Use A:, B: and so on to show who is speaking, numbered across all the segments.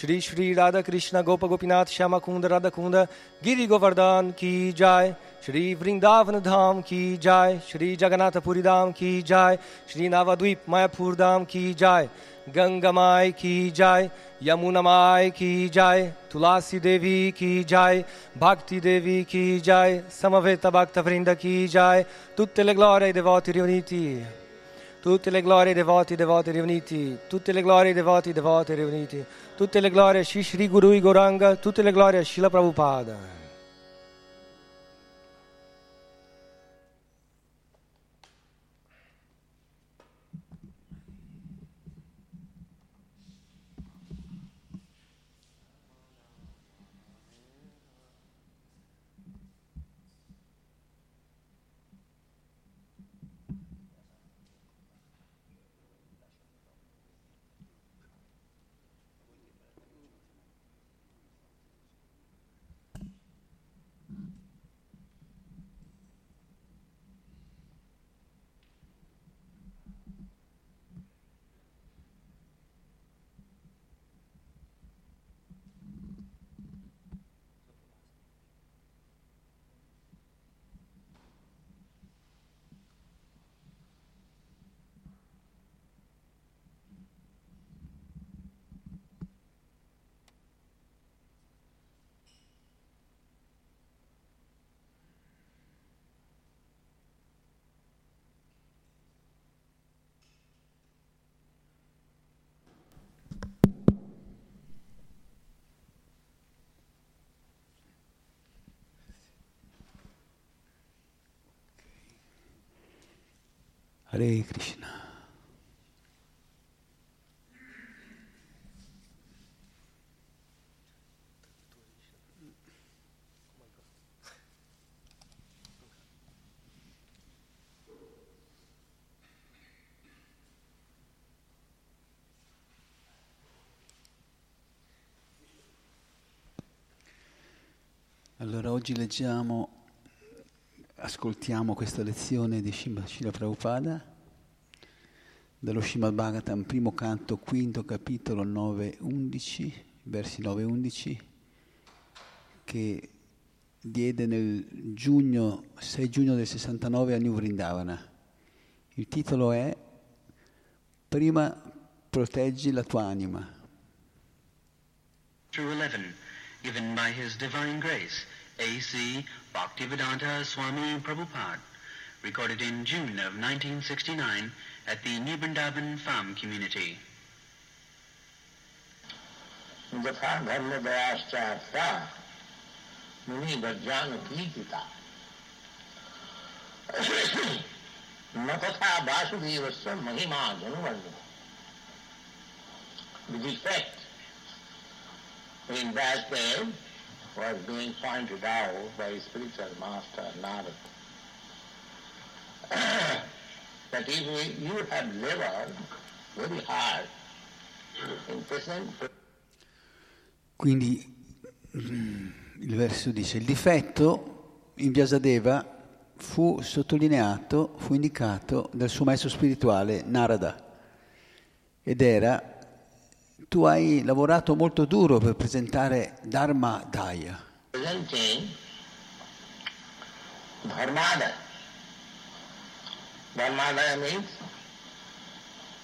A: श्री श्री राधा कृष्ण, गोप गोपीनाथ, श्यामा कुंद, राधा कुंद, गिरी गोवर्धन की जाय। श्री वृंदावन धाम की जाय। श्री जगन्नाथपुरी धाम की जाय। श्री नवद्वीप मायापुर धाम की जाय। गंगा माई की जाय। यमुना माई की जाय। तुलसी देवी की जाय। भक्ति देवी की जाय। समवेत भक्त वृंद की जाय। ai devoti riuniti tutte le glorie ai devoti devoti riuniti, tutte le glorie ai devoti devoti riuniti, tutte le glorie a Shri Guru Goranga, tutte le glorie a Shila Prabhupada.
B: Hare Krishna. Allora oggi leggiamo, ascoltiamo questa lezione di Srila Prabhupada dallo Srimad Bhagavatam, primo canto, quinto capitolo 9-11, versi 9-11, che diede nel giugno, 6 giugno del 69 a New Vrindavana. Il titolo è Prima proteggi la tua anima.
C: Through 11, given by His Divine Grace, A.C. Bhaktivedanta Swami Prabhupada, recorded in June of 1969 at the New Vrindavan Farm Community.
D: यथा धर्म दयाश्चार्था मुनि वज्रान कीर्तिता न तथा वासुदेवस्य महिमा जनुवर्ण The defect in Vasudev was being pointed out by spiritual master Narad. that if we, you have labored very hard in present
B: Quindi mm, il verso dice, il difetto in Vyasadeva fu sottolineato, fu indicato dal suo maestro spirituale Narada ed era tu hai lavorato molto duro per presentare Dharma Daya,
D: Dharmadaya. Dharmadaya means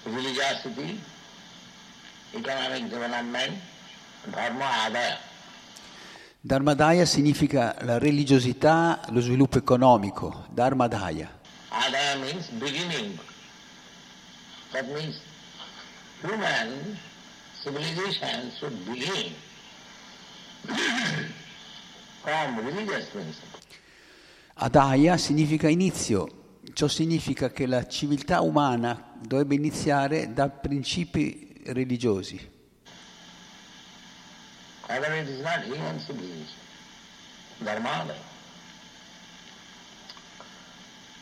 D: religiosity, economic development, Dharma Adaya.
B: Dharma Daya significa la religiosità, lo sviluppo economico, Dharma Daya.
D: Adaya means beginning. That means human civilization should begin from religious principle.
B: Adaya significa inizio, ciò significa che la civiltà umana dovrebbe iniziare da principi religiosi.
D: Otherwise it is not human civilization. Dharmadaya.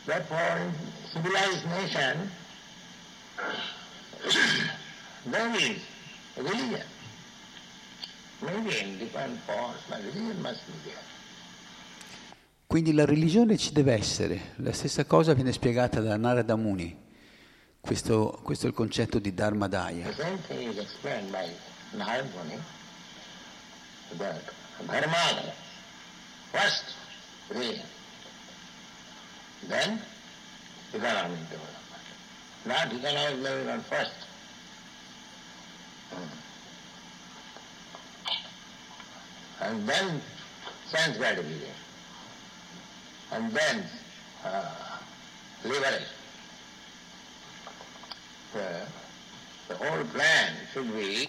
D: Therefore, civilized nation, there is there.
B: Quindi la religione ci deve essere. La stessa cosa viene spiegata da Narada Muni. Questo, questo è il concetto di Dharma Daya.
D: The same thing is explained by Narad Muni that Dharma first religion, then economic development. Not economic development first. And then sense gratification. And then uh, liberation. The, the whole plan should be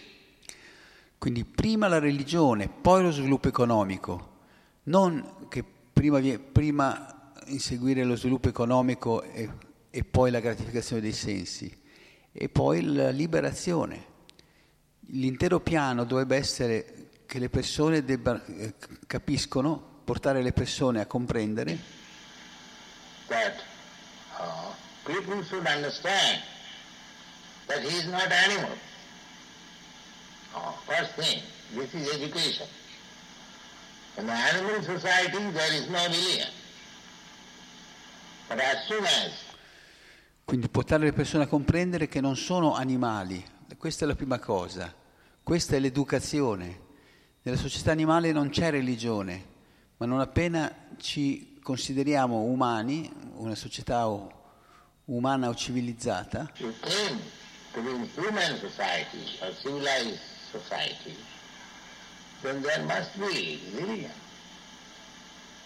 B: Quindi prima la religione, poi lo sviluppo economico, non che prima, prima inseguire lo sviluppo economico e, e, poi la gratificazione dei sensi, e poi la liberazione. L'intero piano dovrebbe essere che le persone debba, eh, capiscono, portare le persone a comprendere.
D: That uh, understand that he is not animal. Oh, first thing, this is education. In the animal society there is no religion. But as soon as
B: Quindi portare le persone a comprendere che non sono animali, questa è la prima cosa, questa è l'educazione. Nella società animale non c'è religione, ma non appena ci consideriamo umani, una società umana o civilizzata,
D: society or civilized society, then there must be religion.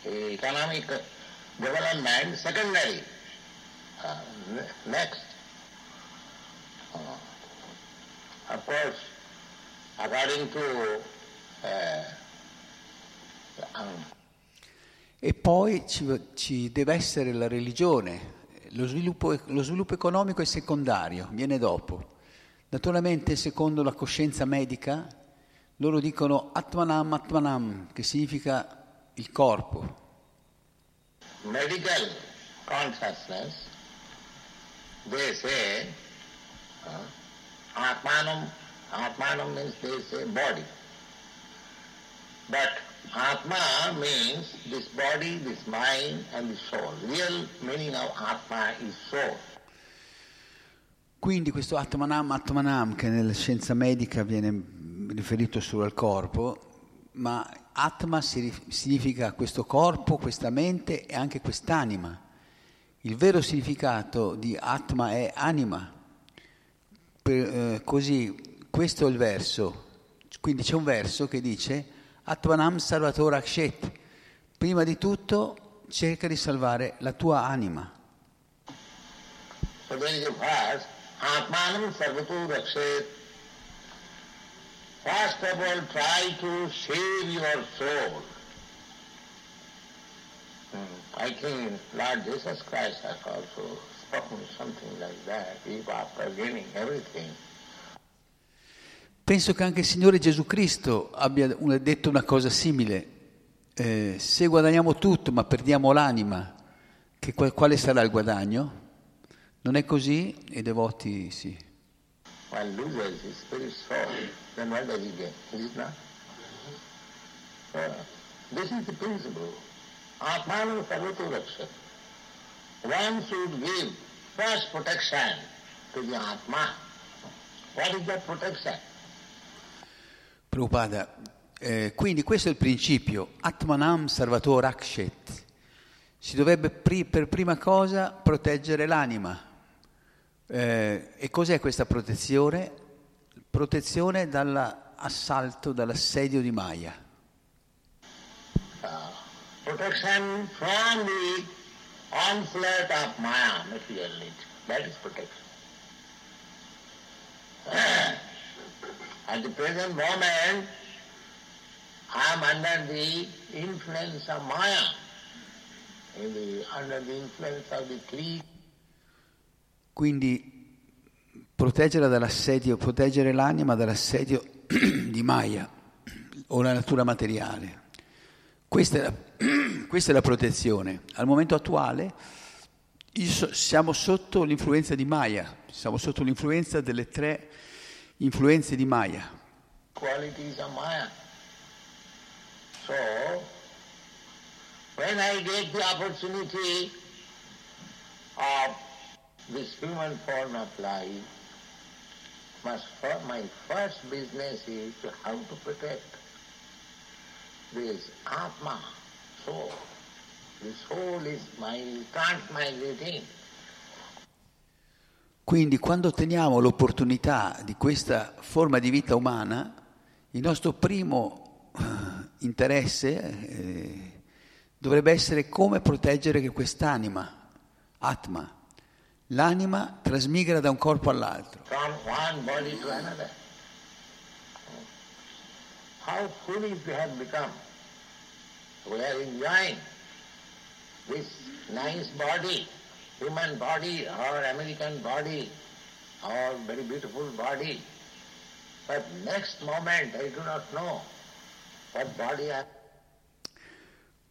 D: Economic development secondary. Uh, next. Uh, of course, according to uh, um,
B: e poi ci, ci, deve essere la religione, lo sviluppo, lo sviluppo economico è secondario, viene dopo. Naturalmente, secondo la coscienza medica, loro dicono Atmanam Atmanam, che significa il corpo.
D: Medical consciousness, they say, uh, Atmanam, Atmanam means they say body. But Atma means this body, this mind and the soul. Real meaning of Atma is soul.
B: Quindi questo Atmanam Atmanam, che nella scienza medica viene riferito solo al corpo, ma Atma significa questo corpo, questa mente e anche quest'anima. Il vero significato di Atma è anima. Per, eh, così, questo è il verso. Quindi c'è un verso che dice Atmanam Salvatore Akshet. Prima di tutto cerca di salvare la tua anima.
D: So verse Atmanam Sarvatu Rakshet. First of all, try to save your soul. Hmm. I think Lord Jesus Christ has also
B: Penso che anche il Signore Gesù Cristo abbia detto una cosa simile. Eh, se guadagniamo tutto ma perdiamo l'anima, che, quale sarà il guadagno? Non è così? I devoti sì.
D: One loses his spirit soul, then what does he get? Is it not? So, this is the principle. Atmanu Sarvatu Raksha. One should give first protection to the Atma. What is that protection?
B: Prabhupada, eh, quindi questo è il principio, Atmanam Sarvator Akshet. Si dovrebbe pri- per prima cosa proteggere l'anima. Eh, e cos'è questa protezione? Protezione dall'assalto, dall'assedio di Maya.
D: Uh, protection from the onslaught of Maya, material nature. That is protection. At the present moment, I am under the influence of Maya, under the influence of the clique.
B: Quindi proteggere dall'assedio, proteggere l'anima dall'assedio di Maya o la natura materiale. Questa è la, questa è la protezione. Al momento attuale siamo sotto l'influenza di Maya, siamo sotto l'influenza delle tre influenze di Maya.
D: Qualities of Maya. So, when I get the opportunity of this human form of life, must my first business is to how to protect this Atma, soul. The soul is my transmigrating.
B: Quindi quando otteniamo l'opportunità di questa forma di vita umana, il nostro primo eh, interesse eh, dovrebbe essere come proteggere quest'anima, Atma. L'anima trasmigra da un corpo all'altro.
D: How foolish we have become. We are enjoying this nice body, human body or American body or very beautiful body. But next moment I do not know what body I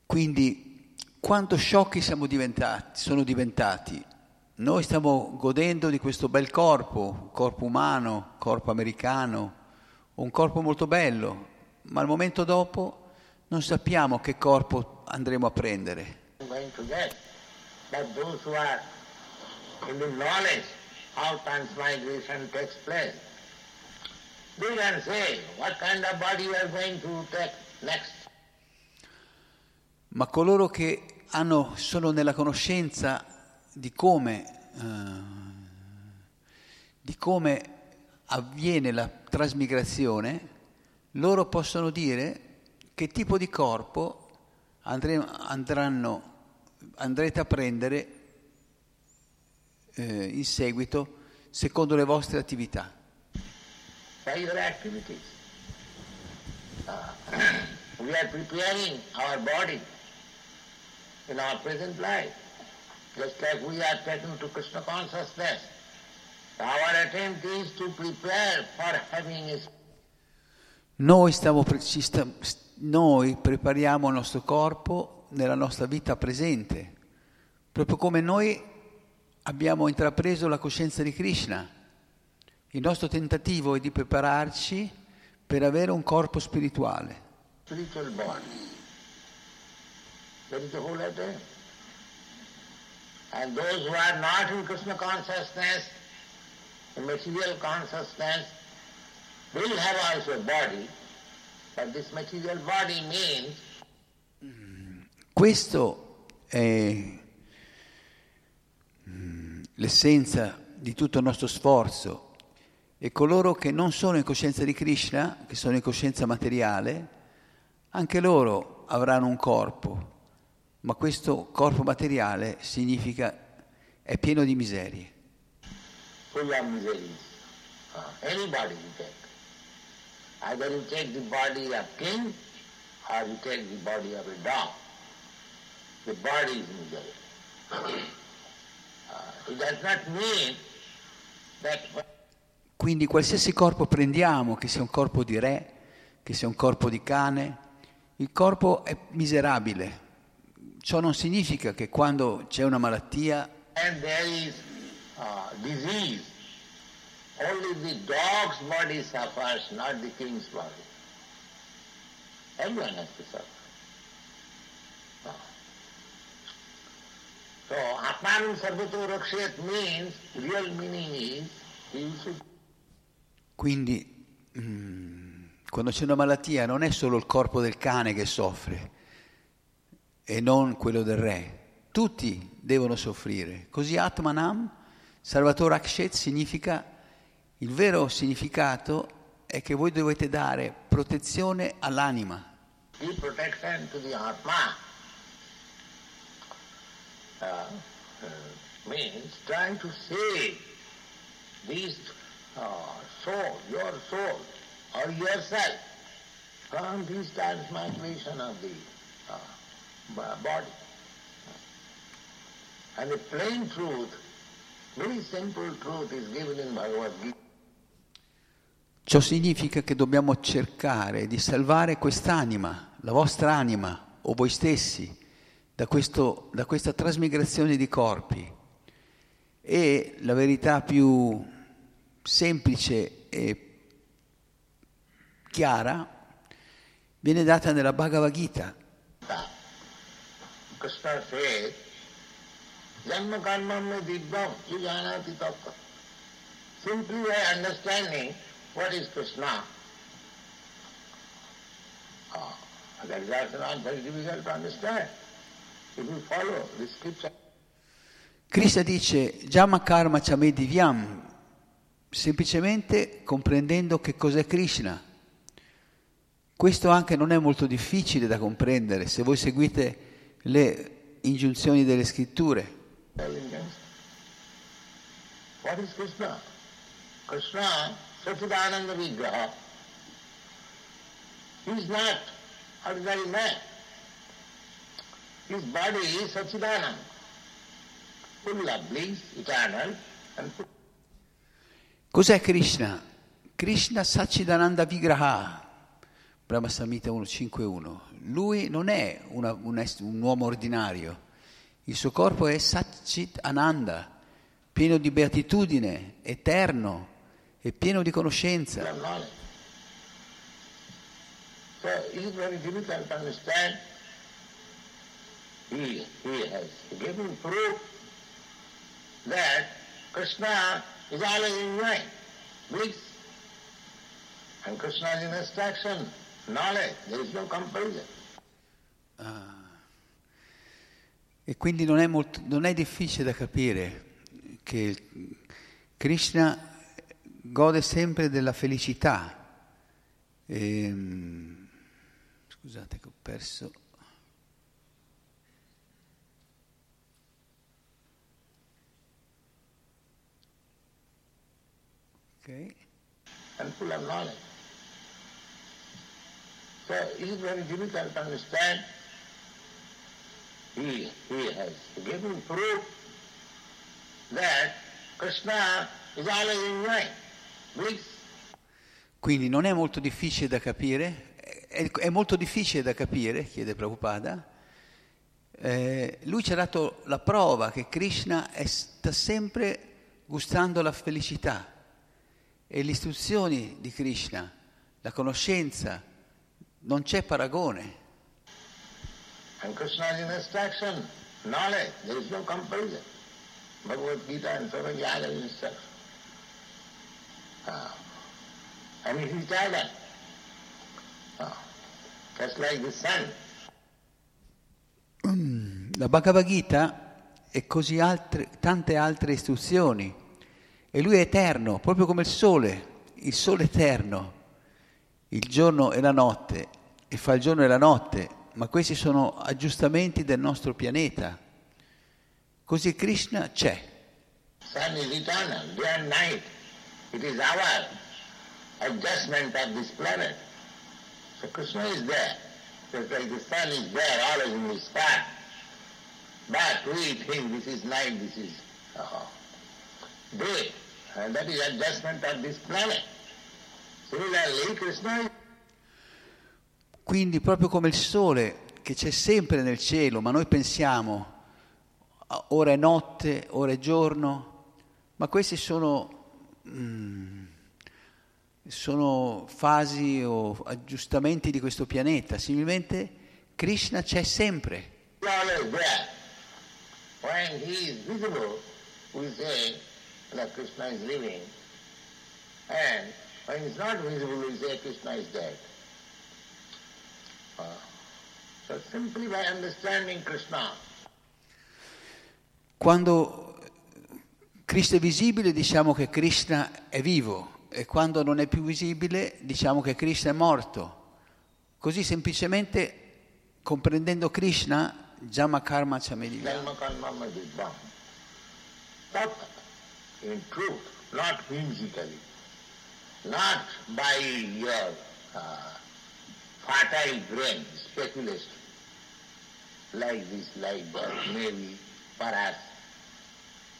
B: Quindi quanto sciocchi siamo diventati, sono diventati. Noi stiamo godendo di questo bel corpo, corpo umano, corpo americano, un corpo molto bello, ma al momento dopo non sappiamo che corpo andremo a prendere. Ma coloro che hanno, sono nella conoscenza di come, eh, di come avviene la trasmigrazione, loro possono dire che tipo di corpo andre- andranno, andrete a prendere eh, in seguito secondo le vostre attività.
D: Your activities. Uh, we are preparing our body in our present life. Just like we are taken to Krishna consciousness. Our attempt is to prepare for having a
B: Noi, stiamo ci sta- noi prepariamo il nostro corpo nella nostra vita presente, proprio come noi abbiamo intrapreso la coscienza di Krishna. Il nostro tentativo è di prepararci per avere un corpo spirituale.
D: spiritual body. That is the. And those who are not in Krishna consciousness, in material consciousness, will have also a body, but this material body means
B: Questo è mm, l'essenza di tutto il nostro sforzo e coloro che non sono in coscienza di Krishna, che sono in coscienza materiale, anche loro avranno un corpo, ma questo corpo materiale significa è pieno di miserie.
D: full of miseries. Uh, any body you take. Either you take the body of king or you take the body of a dog. The body is misery. Uh, it does not mean that
B: Quindi qualsiasi corpo prendiamo, che sia un corpo di re, che sia un corpo di cane, il corpo è miserabile. Ciò non significa che quando c'è una malattia
D: when there is uh, disease, only the dog's body suffers, not the king's body. Everyone has to suffer. Uh, So, Atmanam Sarvato Rakshet means, real meaning is, you should
B: Quindi mm, quando c'è una malattia non è solo il corpo del cane che soffre e non quello del re, tutti devono soffrire. Così Atmanam, Salvatore Akshet significa, il vero significato è che voi dovete dare protezione all'anima.
D: give protection to the Atma. Uh, uh, means trying to save this uh, soul, your soul, or yourself from this transmigration of the uh, body. And the plain truth, very simple truth is given in Bhagavad Gita.
B: Ciò significa che dobbiamo cercare di salvare quest'anima, la vostra anima o voi stessi, da, questo- da questa trasmigrazione di corpi. E la verità più semplice e chiara viene data nella Bhagavad Gita.
D: Krishna says, Janma karma me divyam yujanati tattva. simply by understanding what is Krishna. Ah, that is also not very difficult to understand. If you follow the scripture.
B: Krishna dice Jama Karma Chame Divyam, semplicemente comprendendo che cos'è Krishna. Questo anche non è molto difficile da comprendere se voi seguite le ingiunzioni delle scritture.
D: What is Krishna? Krishna, Sachidananda Vigraha. He is not ordinary man. His body is Sachidananda, full bliss, eternal, and full
B: Cos'è Krishna? Krishna Sachidananda Vigraha, Brahma Samhita 1.5.1. Lui non è una- un, un uomo ordinario, il suo corpo è Satchit Ananda, pieno di beatitudine, eterno e pieno di conoscenza.
D: He, he has given proof that Krishna is always enjoying bliss. And Krishna is in instruction, knowledge. There is no comparison.
B: E quindi non è, molto- non è difficile da capire che Krishna gode sempre della felicità. Ehm, scusate che ho perso. Ok.
D: knowledge. So it is very difficult to understand. He, he has given proof that Krishna is always enjoying bliss.
B: Quindi non è molto difficile da capire, è, è molto difficile da capire, chiede Prabhupada. Eh, lui ci ha dato la prova che Krishna è- sta sempre gustando la felicità e le istruzioni di Krishna, la conoscenza, non c'è paragone.
D: And Krishna is in instruction, knowledge. There is no comparison. Bhagavad Gita and so many other Ah. It is eternal. Ah. Just like the sun.
B: La Bhagavad Gita e così altre, tante altre istruzioni. E lui è eterno, proprio come il sole, il sole eterno. Il giorno e la notte, e fa il giorno e la notte, ma questi sono aggiustamenti del nostro pianeta. Così Krishna c'è.
D: Sun is eternal, day and night. It is our adjustment of this planet. So Krishna is there. Just like the sun is there always in the sky. But we think this is night, this is uh, day. And that is adjustment of this planet. Similarly, Krishna is
B: Quindi proprio come il sole che c'è sempre nel cielo, ma noi pensiamo "Ah, ora è notte, ora è giorno, ma questi sono, mm, sono fasi o aggiustamenti di questo pianeta. Similmente Krishna c'è sempre.
D: always there. When he is visible, we say that Krishna is living. And when he is not visible, we say Krishna is dead. Uh, so simply by understanding Krishna,
B: Quando Cristo è visibile diciamo che Krishna è vivo e quando non è più visibile diciamo che Krishna è morto. Così semplicemente comprendendo Krishna, Jama Karma Chamediva.
D: Dharma karma madhubham. But in truth, not whimsically, not by your uh, fertile brain speculation, like this, like that, maybe, perhaps, not this nonsense. Just try to understand.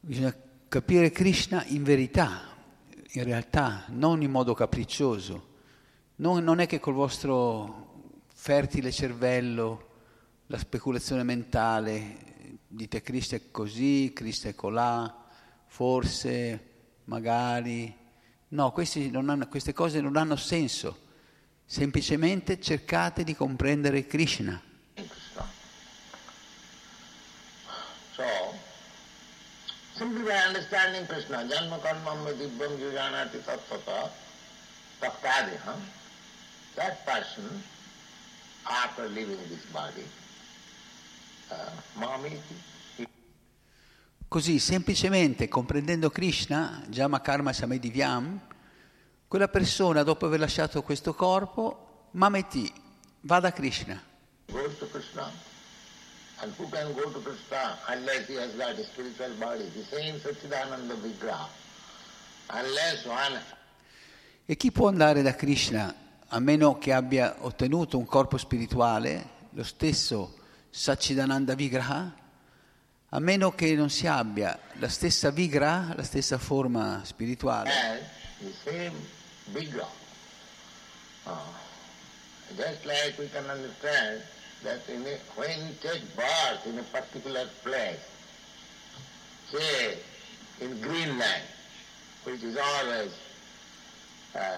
B: Bisogna capire Krishna in verità, in realtà, non in modo capriccioso. Non, non è che col vostro fertile cervello, la speculazione mentale, dite Cristo è così, Cristo è colà, forse, magari. No, hanno- queste cose non hanno senso. Semplicemente cercate di comprendere Krishna.
D: Krishna. So, understanding Krishna, janma karma divyam yujanati tattata, tattadiham, that person, after leaving this body, uh, mamiti,
B: Così semplicemente comprendendo Krishna, Jama Karma Samedivyam, quella persona dopo aver lasciato questo corpo, Mameti, va da Krishna.
D: Krishna. And who can go to Krishna unless he has got a spiritual body? The same Satchidananda Vigraha. Unless one
B: E chi può andare da Krishna a meno che abbia ottenuto un corpo spirituale, lo stesso Sachidananda Vigraha, a meno che non si abbia la stessa Vigraha, la stessa forma spirituale,
D: has the same Vigraha. Uh, just like we can understand that in a, take birth in a particular place, say in Greenland, which is always uh,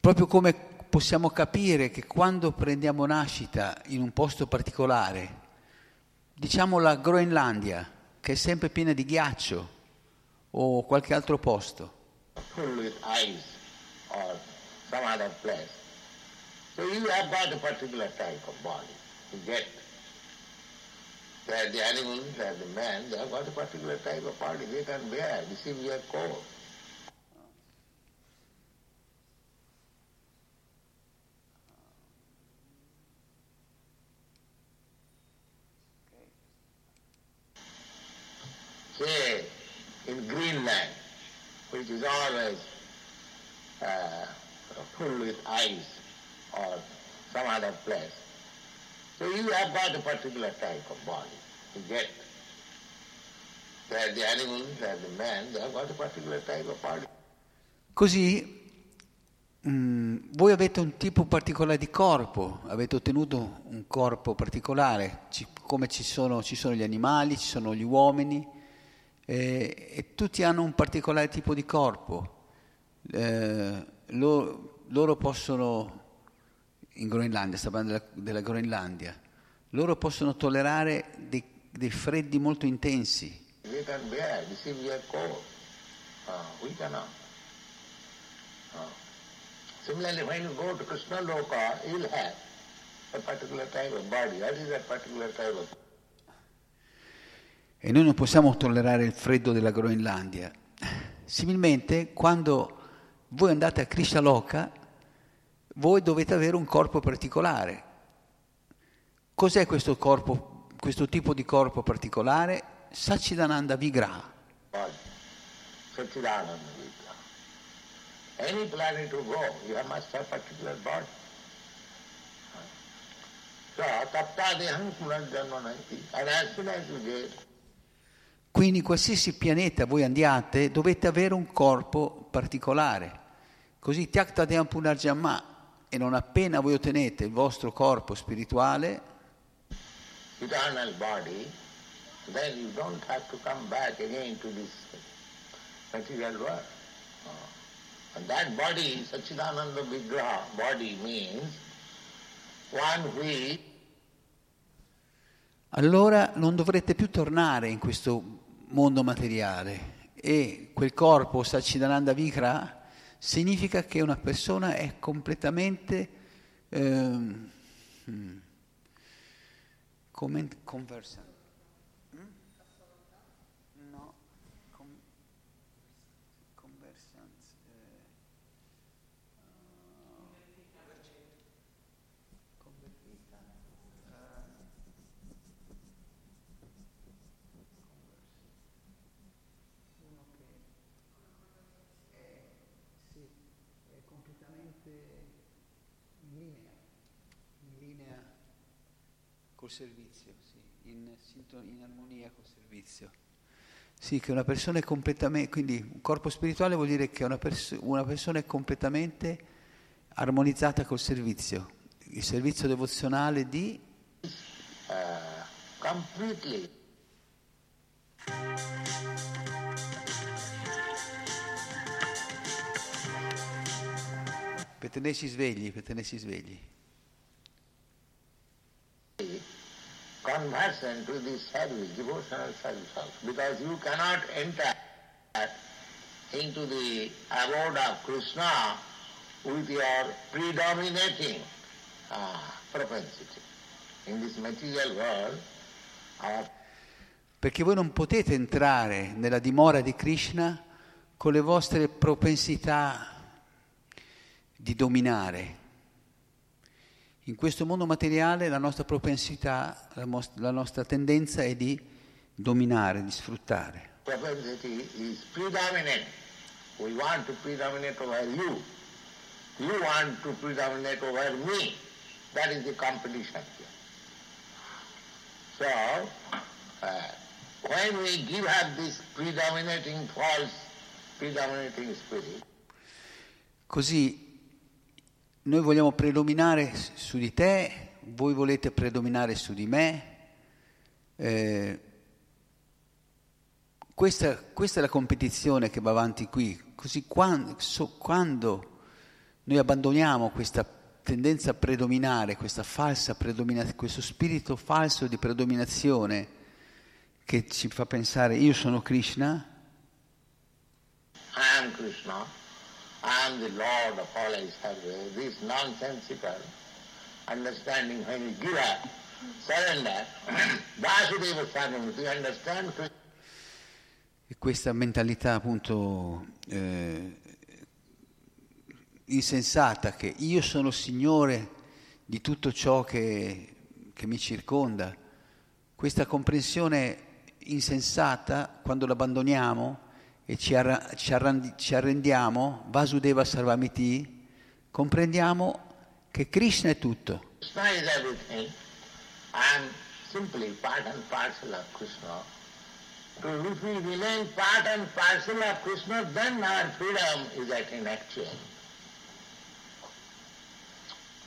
B: proprio come possiamo capire che quando prendiamo nascita in un posto particolare, diciamo la Groenlandia, che è sempre piena di ghiaccio, o qualche altro posto,
D: full with ice or some other place. So you have got a particular type of body. You get. The animals, where the man, they have got a particular type of body they can bear the severe cold. Say, in Greenland, which is always uh, full with ice or some other place. So you have got a particular type of body. You get. Where the animals, where the man, they have got a particular type of body.
B: Così mm, voi avete un tipo particolare di corpo, avete ottenuto un corpo particolare, ci- come ci sono, ci sono gli animali, ci sono gli uomini, eh, e tutti hanno un particolare tipo di corpo. Eh, lo- loro possono, in Groenlandia, sta parlando della, della Groenlandia, loro possono tollerare dei, dei freddi molto intensi.
D: Similarly, when you go to Krishna Loka, you'll have a particular type of body. What is that particular type of
B: E noi non possiamo tollerare il freddo della Groenlandia. Similmente, quando voi andate a Krishaloka, voi dovete avere un corpo particolare. Cos'è questo corpo, questo tipo di corpo particolare? Sachidananda Vigraha.
D: body? Satchidananda Vigraha. Any planet you go, you must have particular body.
B: Quindi in qualsiasi pianeta voi andiate dovete avere un corpo particolare. Così Tyaktadhyam Punarjamma e non appena voi ottenete il vostro corpo spirituale,
D: eternal body, then you don't have to come back again to this material world. Uh, And that body, Sachidananda Vigraha, body means one which
B: allora non dovrete più tornare in questo mondo materiale. E quel corpo Sachidananda Vigraha significa che una persona è completamente ehm, hmm, come conversant. Mm? No, com- conversant. eh, convertita. uno che è, sì, è completamente in linea, in linea col servizio, sì, in, in armonia col servizio. Sì, che una persona è completamente, quindi un corpo spirituale vuol dire che una, pers- una persona è completamente armonizzata col servizio, il servizio devozionale di
D: uh, completely
B: per tenersi svegli, per tenersi svegli.
D: conversion to this service, devotional service also, because you cannot enter into the abode of Krishna with your predominating uh, propensity. In this material world, our
B: Perché voi non potete entrare nella dimora di Krishna con le vostre propensità di dominare. In questo mondo materiale la nostra propensità, la, mos- la nostra tendenza è di dominare, di sfruttare.
D: propensity is predominant. We want to predominate over you. You want to predominate over me. That is the competition here. So, uh, when we give up this predominating false, predominating spirit,
B: Così noi vogliamo predominare su di te, voi volete predominare su di me. Eh, questa, questa è la competizione che va avanti qui. Così quando, so- quando noi abbandoniamo questa tendenza a predominare, predominazione, questo spirito falso di predominazione che ci fa pensare io sono Krishna,
D: I am Krishna, I am the Lord of all I serve. This nonsensical understanding when we give up, surrender, Vasudeva Sarvamati, understand Krishna
B: E questa mentalità appunto eh, insensata che io sono Signore di tutto ciò che, che mi circonda, questa comprensione insensata quando l'abbandoniamo e ci, arra- ci arrandi- ci arrendiamo, Vasudeva Sarvamiti, comprendiamo che Krishna è tutto.
D: Krishna is everything. I am simply part and parcel of Krishna. So if we remain part and parcel of Krishna, then our freedom is.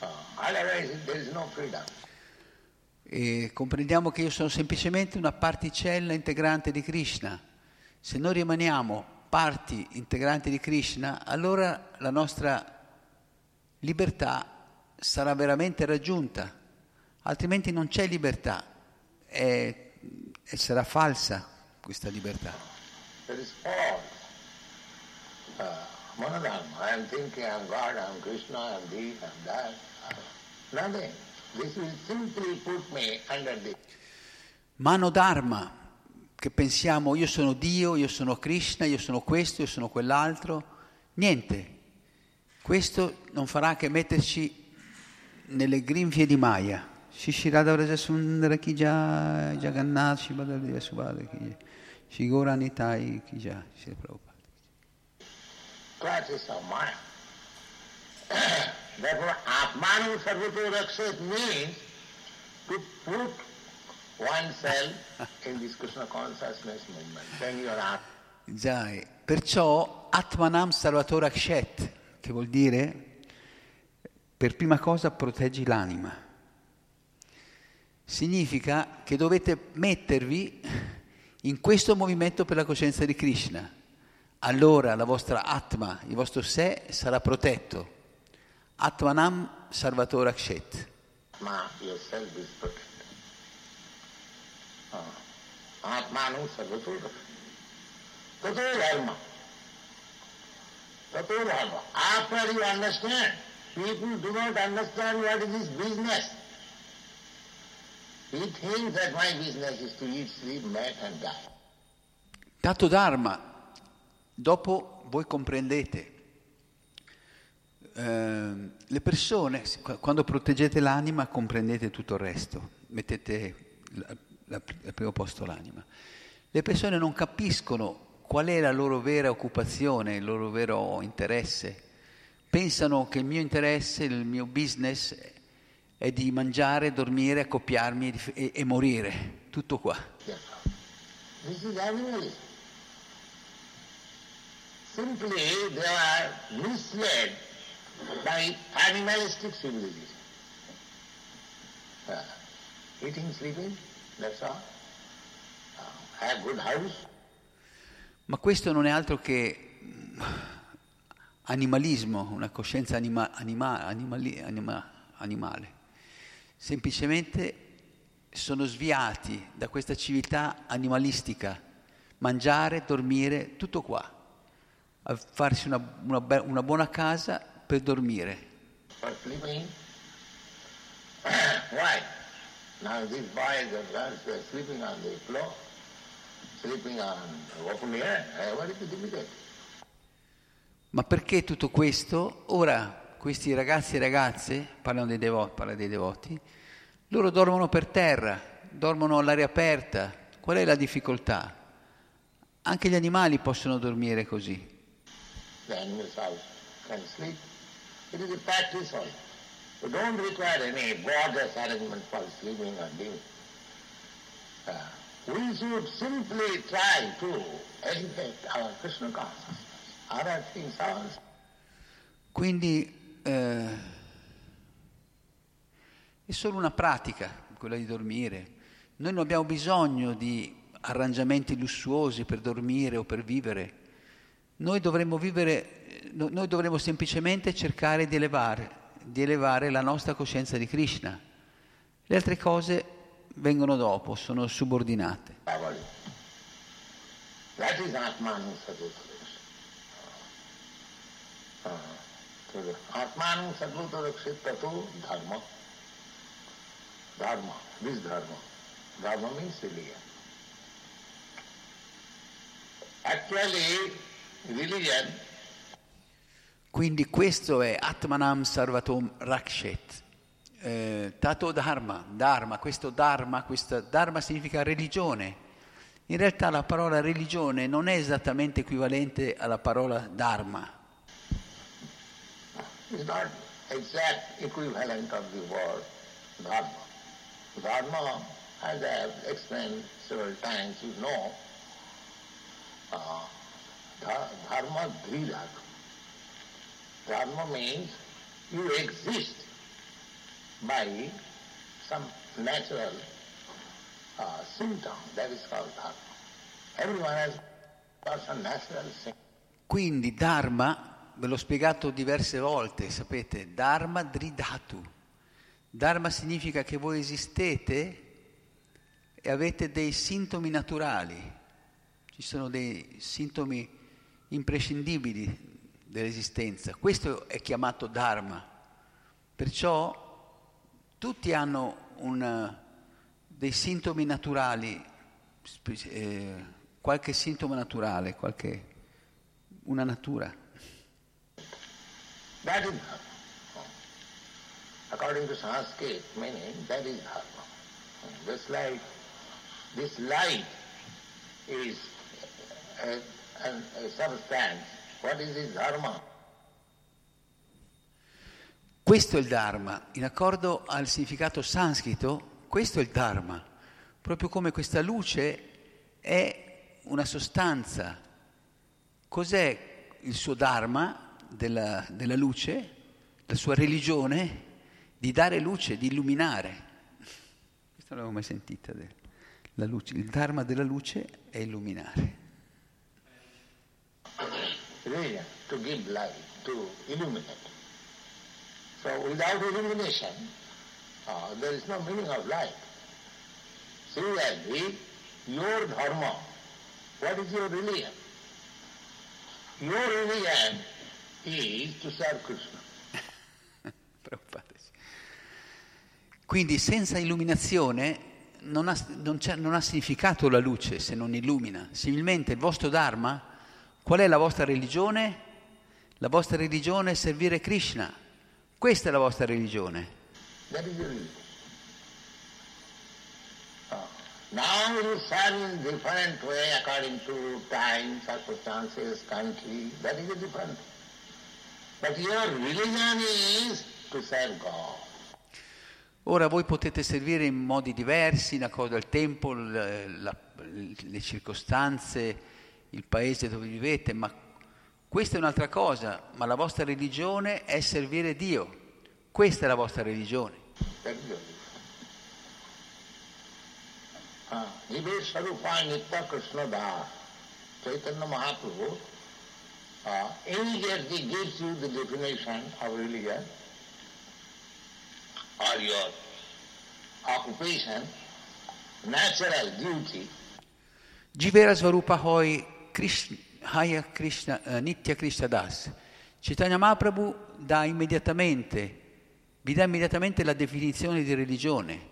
D: Uh, otherwise there is no freedom.
B: E comprendiamo che io sono semplicemente una particella integrante di Krishna. Se noi rimaniamo parti integranti di Krishna, allora la nostra libertà sarà veramente raggiunta, altrimenti non c'è libertà e, e sarà falsa questa libertà.
D: That is false. Uh, monodharma. I am thinking I am God, I am Krishna, I am this, I am that. Nothing. This will simply put me under the
B: Mano Dharma, che pensiamo io sono Dio, io sono Krishna, io sono questo, io sono quell'altro, niente. Questo non farà che metterci nelle grinfie di Maya. Shishirada Vraja Sundara Kija, Jagannath Shibadariya Subhada Kija, Shigora Nitai Kija, Shri Prabhupada.
D: clutches of Maya. Therefore, Atmanu Sarvato Rakshat means to put
B: Già, eh. perciò Atmanam Salvatore Akshet, che vuol dire per prima cosa proteggi l'anima. Significa che dovete mettervi in questo movimento per la coscienza di Krishna. Allora la vostra Atma, il vostro sé sarà protetto. Atmanam Salvatore Akshet.
D: Atma yourself is protected. Sarvato Rakshat. Tato Dharma. Tato Dharma. After you understand, people do not understand what is this business. He thinks that my business is to eat, sleep, mate.
B: Dato Dharma, dopo voi comprendete, ehm, le persone, qu- quando proteggete l'anima, comprendete tutto il resto, mettete al primo posto l'anima. Le persone non capiscono qual è la loro vera occupazione, il loro vero interesse. Pensano che il mio interesse, il mio business è di mangiare, dormire, accoppiarmi e e- morire. Tutto qua.
D: Simply they are misled by animalistic civilization. Uh, eating, sleeping, Uh,
B: Ma questo non è altro che mm, animalismo, una coscienza anima- anima- animali- anima- animale. Semplicemente sono sviati da questa civiltà animalistica, mangiare, dormire, tutto qua, a farsi una, una, be- una buona casa per dormire.
D: For sleeping. Why? Now these boys and girls were sleeping on the floor, sleeping on open air. Eh, is the difficult?
B: Ma perché tutto questo? Ora questi ragazzi e ragazze, parlano dei devoti, parla dei devoti, loro dormono per terra, dormono all'aria aperta. Qual è la difficoltà? Anche gli animali possono dormire così.
D: The animals can sleep. It is a practice also. You don't require any gorgeous arrangement for sleeping or living. Uh, we should simply try to educate our Krishna consciousness. Other things are
B: Quindi eh, è solo una pratica quella di dormire. Noi non abbiamo bisogno di arrangiamenti lussuosi per dormire o per vivere. Noi dovremmo vivere, no- noi dovremmo semplicemente cercare di elevare, di elevare la nostra coscienza di Krishna. Le altre cose vengono dopo, sono subordinate.
D: Dharma means religion. Actually, religion
B: Quindi questo è Atmanam Sarvatom Rakshet. Eh, tato Dharma, Dharma, questo Dharma, questo Dharma significa religione. In realtà la parola religione non è esattamente equivalente alla parola Dharma.
D: is not exact equivalent of the word dharma. Dharma, as I have explained several times, you know, uh, dha- dharma dridhatu. Dharma means you exist by some natural uh, symptom. That is called dharma. Everyone has got some natural symptom.
B: Quindi Dharma, ve l'ho spiegato diverse volte, sapete, Dharma Dridhatu. Dharma significa che voi esistete e avete dei sintomi naturali. Ci sono dei sintomi imprescindibili dell'esistenza. Questo è chiamato Dharma. Perciò tutti hanno un- dei sintomi naturali, eh, qualche sintomo naturale, qualche, una natura.
D: That is dharma. According to Sanskrit meaning, that is dharma. Just like this light is a, a, a substance, what is its dharma?
B: Questo è il Dharma, in accordo al significato sanscrito, questo è il Dharma, proprio come questa luce è una sostanza. Cos'è il suo Dharma della, della luce, la sua religione? Di dare luce, di illuminare. Questo non l'avevo mai sentita. la luce. Il Dharma della luce è illuminare.
D: Religion, to give light, to illuminate. So without illumination, uh, there is no meaning of life. Similarly, your dharma, what is your religion? Your religion is to serve Krishna.
B: Sì. Quindi senza illuminazione non ha, non non ha significato la luce se non illumina. Similmente il vostro Dharma, qual è la vostra religione? La vostra religione è servire Krishna. Questa è la vostra religione.
D: That is your religion. Now you serve in different way according to time, circumstances, country. That is a different. But your religion is to serve God.
B: Ora voi potete servire in modi diversi, in accordo al tempo, la- le circostanze, il paese dove vivete, ma questa è un'altra cosa, ma la vostra religione è servire Dio. Questa è la vostra religione.
D: Krishna Das, Chaitanya Mahaprabhu, uh, immediately gives you the definition of religion or your occupation natural duty
B: Jivera Svarupa Hoi Krishna, Krishna, eh, Nitya Krishna Das. Chaitanya Mahaprabhu dà immediatamente, vi dà immediatamente la definizione di religione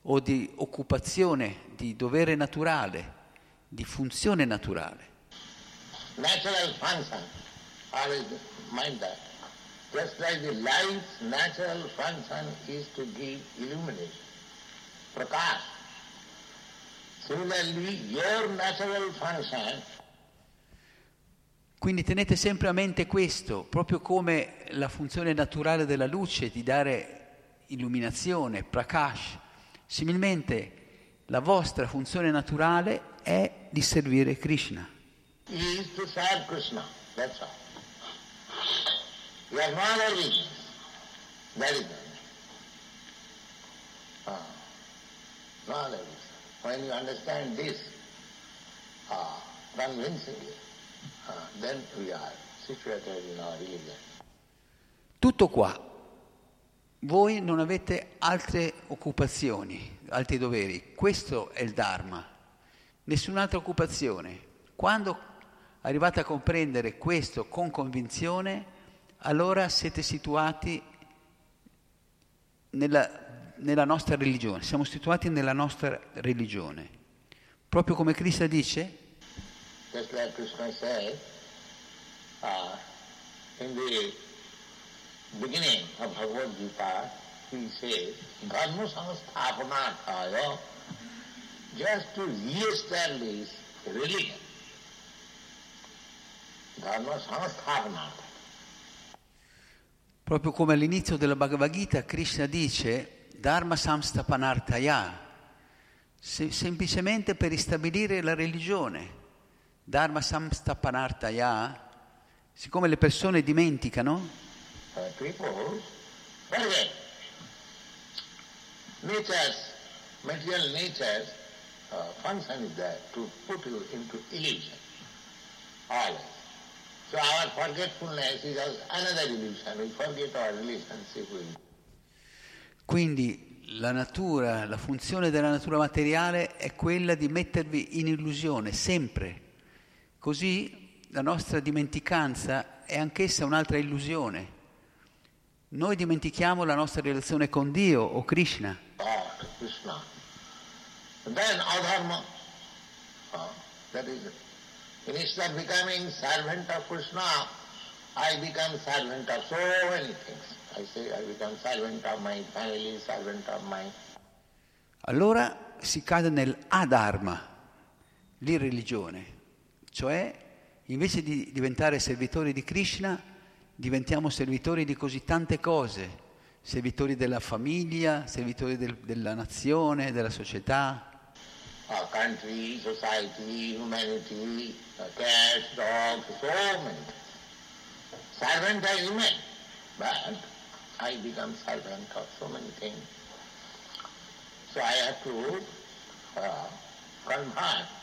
B: o di occupazione, di dovere naturale, di funzione naturale.
D: natural function. Always mind that. Just like the light's natural function is to give illumination, prakash. Similarly, your natural function
B: Quindi tenete sempre a mente questo, proprio come la funzione naturale della luce di dare illuminazione, prakash. Similmente la vostra funzione naturale è di servire Krishna.
D: Krishna. That's all. You are no other business. That is. Ah, no other business. When you understand this ah, convincingly,
B: Tutto qua. Voi non avete altre occupazioni, altri doveri. Questo è il Dharma. Nessun'altra occupazione. Quando arrivate a comprendere questo con convinzione, allora siete situati nella, nella nostra religione. Siamo situati nella nostra religione. Proprio come Krishna dice,
D: Just like Krishna said, uh, in the beginning of Bhagavad Gita, he says, Dharma samsthapanarthaya, just to re-establish religion. Dharma samsthapanarthaya.
B: proprio come all'inizio della Bhagavad Gita, Krishna dice Dharma samstapanartaya, se- semplicemente per ristabilire la religione. Dharma samstapanartaya, siccome le persone dimenticano,
D: Uh,
B: quindi la natura, la funzione della natura materiale è quella di mettervi in illusione sempre. Così la nostra dimenticanza è anch'essa un'altra illusione. Noi dimentichiamo la nostra relazione con Dio o Krishna.
D: God, Krishna. And then adharma. That is, instead of becoming servant of Krishna, I become servant of so many things. I say I become servant of my family, servant of my
B: Allora si cade nel adharma, l'irreligione, cioè invece di diventare servitori di Krishna, diventiamo servitori di così tante cose, servitori della famiglia, servitori del- della nazione, della società,
D: uh, country, society, humanity, cats, dogs, so many. Servant I remain, but I become servant of so many things. So I have to uh, convert from this servitorship to Krishna's servitorship.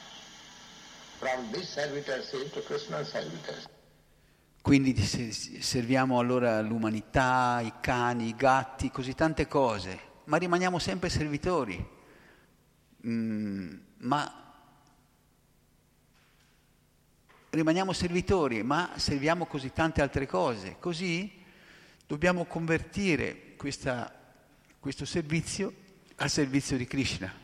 B: Quindi di- se- serviamo allora l'umanità, i cani, i gatti, così tante cose, ma rimaniamo sempre servitori. Mm, ma rimaniamo servitori, ma serviamo così tante altre cose. Così dobbiamo convertire questa- questo servizio al servizio di Krishna.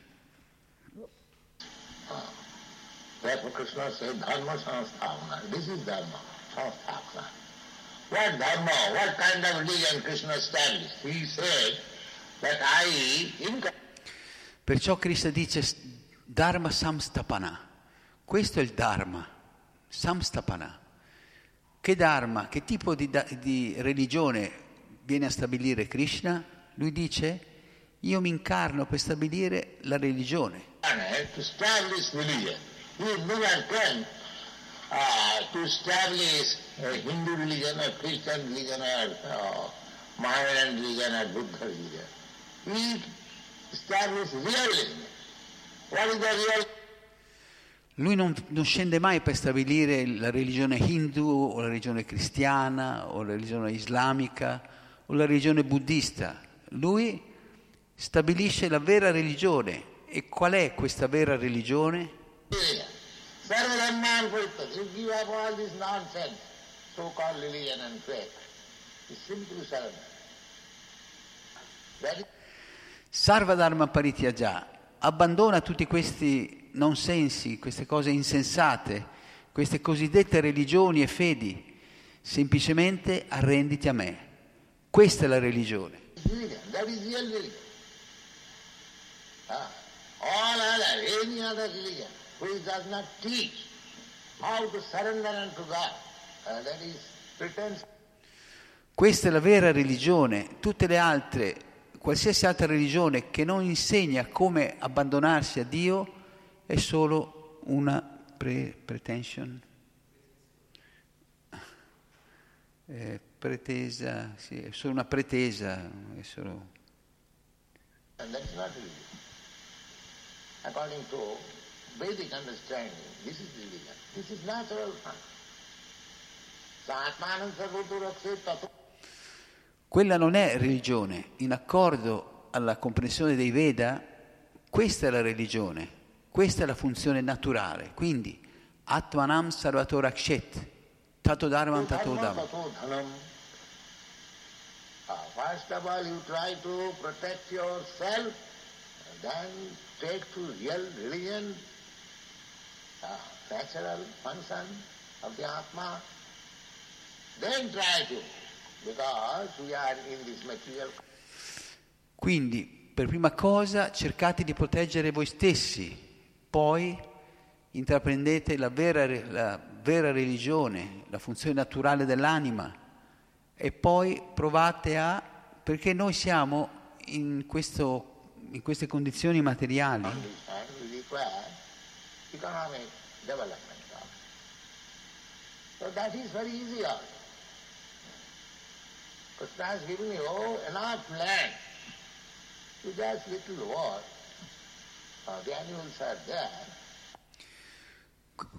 D: Therefore Krishna said, Dharma samsthavana. This is Dharma, samsthavana. What Dharma, what kind of religion Krishna established? He said that I,
B: Perciò Krishna dice Dharma Samstapana. Questo è il Dharma, Samstapana. Che Dharma, che tipo di, di religione viene a stabilire Krishna? Lui dice, io mi incarno per stabilire la religione.
D: to establish religion. He never came uh, to establish a Hindu religion, a Christian religion, or uh, Mohammedan religion, or Buddha religion. He established realism. What is the real?
B: Lui non, non scende mai per stabilire la religione hindu o la religione cristiana o la religione islamica o la religione buddista. Lui stabilisce la vera religione E qual è questa vera religione?
D: Sarvadhamman Puritta, you give up all this nonsense, so-called religion and faith. It's simply surrender. That is
B: Sarvadharma Parityaja abbandona tutti questi nonsensi, queste cose insensate, queste cosiddette religioni e fedi, semplicemente arrenditi a me. Questa è la religione.
D: That. Ah, all other, any other religion, which does not teach how to surrender unto God, uh, that is pretense.
B: Questa è la vera religione. Tutte le altre, qualsiasi altra religione che non insegna come abbandonarsi a Dio è solo una pre- pretension, Eh, pretesa, sì, è solo una pretesa, è solo...
D: According to Vedic understanding, this is religion. This is natural fun.
B: Quella non è religione. In accordo alla comprensione dei Veda, questa è la religione, questa è la funzione naturale. Quindi, Atmanam Sarvatorakshet, Tato Dharmam Tato
D: Dharma
B: Dhamma.
D: tato dhanam. Ah, First of all, you try to protect yourself, then take to real religion, ah, natural function of the Atma. Then try to, because we are in this material
B: Quindi, per prima cosa, cercate di proteggere voi stessi, poi intraprendete la vera, la vera religione, la funzione naturale dell'anima e poi provate a... perché noi siamo in, questo, in queste condizioni materiali.
D: Economic development. also. So that is very easy also. Krishna has given you enough land to just little work. Uh, the animals are there.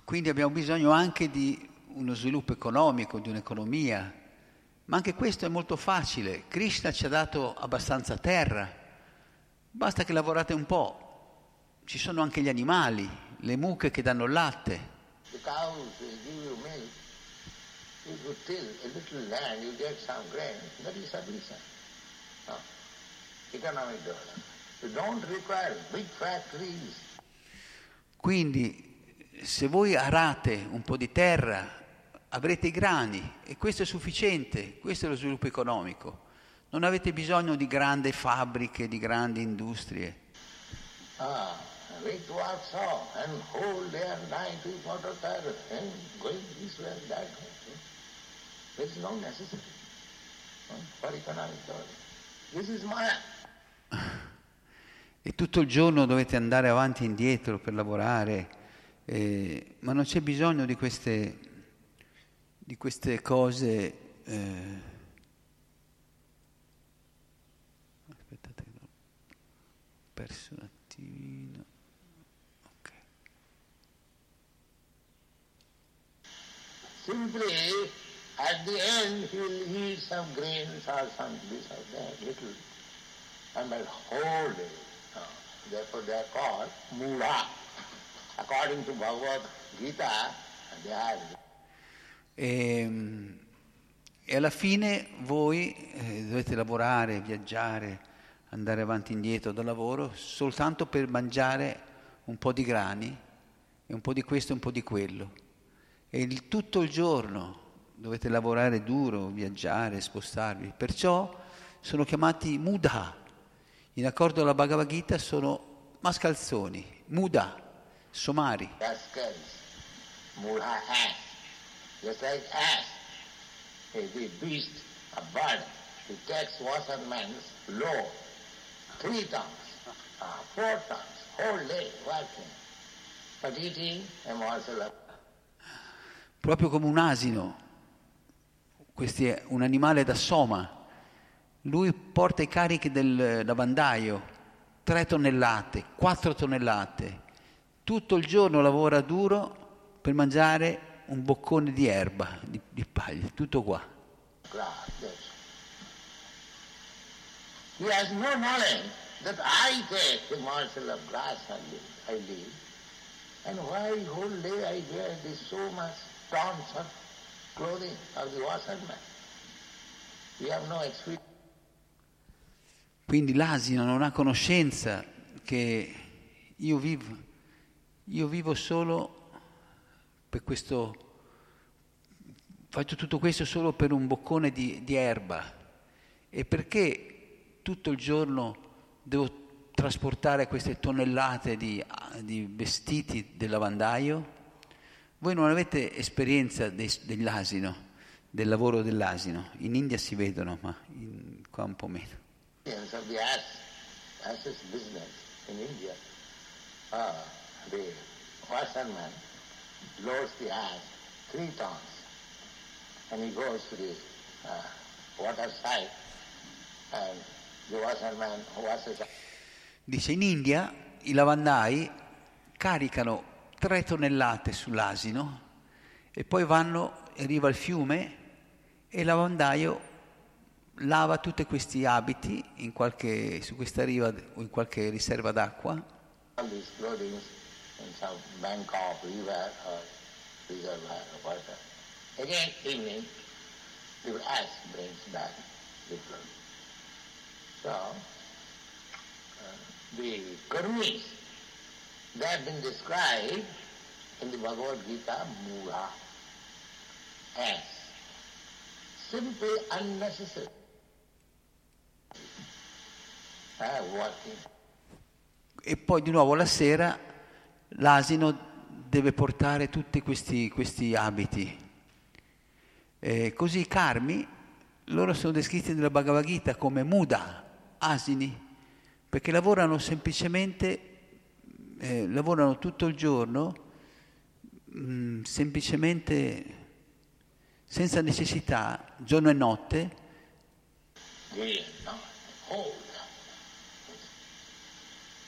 B: Quindi abbiamo bisogno anche di uno sviluppo economico, di un'economia, ma anche questo è molto facile. Krishna ci ha dato abbastanza terra, basta che lavorate un po'. Ci sono anche gli animali, le mucche che danno latte.
D: The cows will give you milk. If you till a little land, you get some grain. That is sufficient. No. Economic development. You don't require big factories.
B: Quindi se voi arate un po' di terra, avrete i grani e questo è sufficiente, questo è lo sviluppo economico. Non avete bisogno di grandi fabbriche, di grandi industrie.
D: Ah, wait to work so, and whole day and night we water there, and going this way and that way. There is no necessity hmm, for economic development. This is Maya.
B: E tutto il giorno dovete andare avanti e indietro per lavorare, eh, ma non c'è bisogno di queste, di queste cose. eh. Aspettate, che ho perso un attimino. Ok.
D: Simply, at the end, he will eat some grains or some this or that, little, and the whole day. Uh, therefore, they are called mula. According to Bhagavad Gita, they are
B: E, e alla fine voi eh, dovete lavorare, viaggiare, andare avanti e indietro dal lavoro soltanto per mangiare un po' di grani e un po' di questo e un po' di quello. E il- tutto il giorno dovete lavorare duro, viaggiare, spostarvi. Perciò sono chiamati Muda. In accordo alla Bhagavad Gita sono mascalzoni, Muda, somari.
D: three tons, uh, four tons, whole day working, but eating a morsel of
B: proprio come un asino, questo è un animale da soma, lui porta i carichi del lavandaio, tre tonnellate, quattro tonnellate, tutto il giorno lavora duro per mangiare un boccone di erba, di, di paglia, tutto qua.
D: grass. Yes. He has no knowledge that I take a morsel of grass I live, I live, and why whole day I wear this so much tons of clothing of the washerman? We have no experience.
B: Quindi l'asino non ha conoscenza che io vivo, io vivo solo per questo, faccio tutto questo solo per un boccone di, di erba. E perché tutto il giorno devo trasportare queste tonnellate di, di vestiti del lavandaio? Voi non avete esperienza dei, dell'asino, del lavoro dell'asino. In India si vedono, ma in, qua un po' meno.
D: India, uh, the washerman loads the ass three tons and he goes to the uh, water side and the washerman washes
B: Dice in India i lavandai caricano tre tonnellate sull'asino e poi vanno, arriva al fiume e lavandaio lava tutti questi abiti in qualche, su questa riva o in qualche riserva d'acqua.
D: all these clothing in some Bangkok river or reservoir or water. Again, evening, the. So, uh, the karmis, they have been described in the Bhagavad Gita, mura, as simply unnecessary. Uh.
B: E poi di nuovo la sera l'asino deve portare tutti questi, questi abiti. Eh, così i karmi, loro sono descritti nella Bhagavad Gita come muda, asini, perché lavorano semplicemente, eh, lavorano tutto il giorno, mh, semplicemente senza necessità, giorno e notte,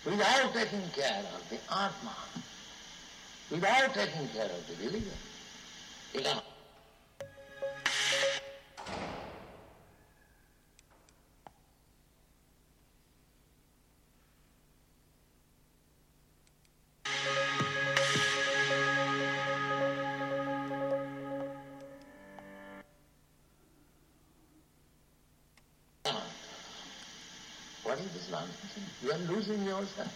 D: without taking care of the Atma, without taking care of the religion. You are losing yourself.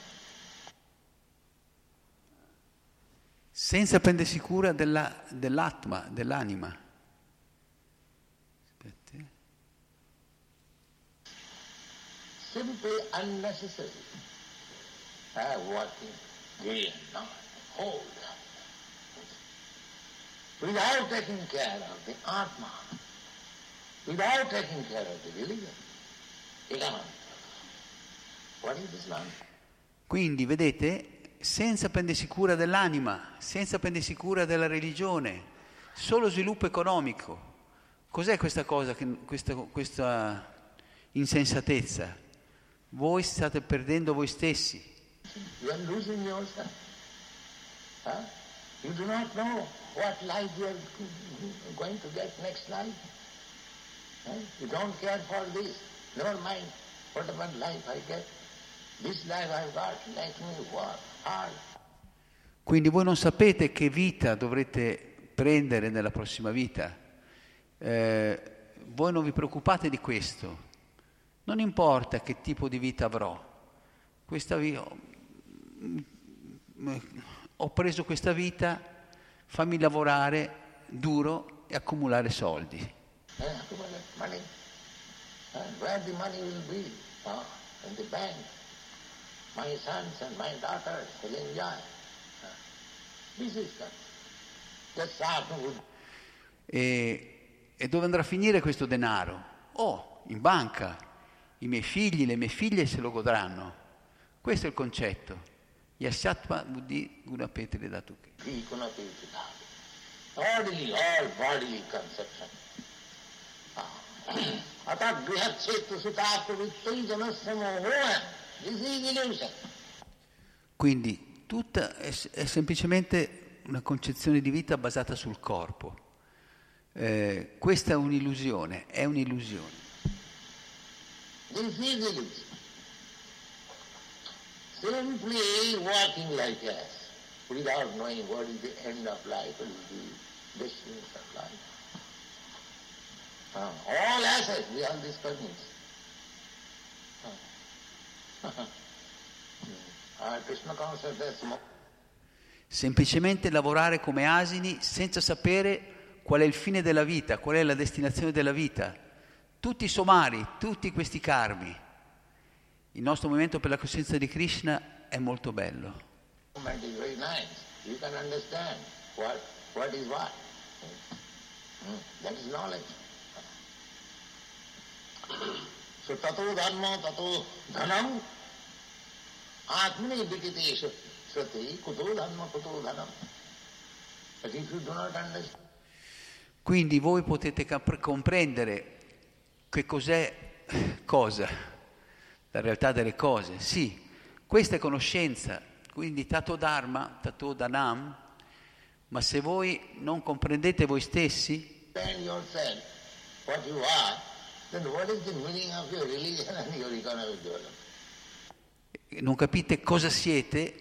B: senza prendersi cura della- dell'atma, dell'anima. Aspetta.
D: Simply unnecessary. Uh, working day and night, whole without taking care of the Atma, without taking care of the religion. Economic. What is this nonsense?
B: Quindi, vedete, senza prendersi cura dell'anima, senza prendersi cura della religione, solo sviluppo economico. Cos'è questa cosa, questa, questa insensatezza? Voi state perdendo voi stessi.
D: You are losing yourself. Huh? You do not know what life you are going to get next life. Huh? You don't care for this. Never mind whatever life I get.
B: Quindi voi non sapete che vita dovrete prendere nella prossima vita. Eh, voi non vi preoccupate di questo. Non importa che tipo di vita avrò. Questa vi- ho preso questa vita, fammi lavorare duro e accumulare soldi.
D: Eh, money. Uh, where the money will be? Uh, in the bank My sons and my daughters will enjoy. Uh, this is the, the sadhu would
B: E, e dove andrà a finire questo denaro? Oh, in banca. I miei figli, le mie figlie se lo godranno. Questo è il concetto. Yashatva buddhi gunapetri datuke.
D: be kunapiti Orderly, all bodily conception. अतः बृहत् क्षेत्र सुताप्रवृत्ति जनस्य मोहोय This is illusion.
B: quindi tutta è, è semplicemente una concezione di vita basata sul corpo. Eh, questa è un'illusione, è un'illusione.
D: This simply walking like us, without knowing what is the end of life, what is the destiny of life. Uh, all assets, we are discouraged. Uh, Krishna concept is more
B: Semplicemente lavorare come asini senza sapere qual è il fine della vita, qual è la destinazione della vita. Tutti i somari, tutti questi karmi. Il nostro movimento per la coscienza di Krishna è molto bello.
D: What, what is what. That is knowledge. Sati, kuto dharma, kuto dhanam. But if you do not understand,
B: Quindi voi potete cap- comprendere che cos'è cosa, la realtà delle cose. Sì, questa è conoscenza, quindi tato dharma, tato dhanam, ma se voi non comprendete voi stessi,
D: then what is the meaning of your religion and your economic development?
B: non capite cosa siete,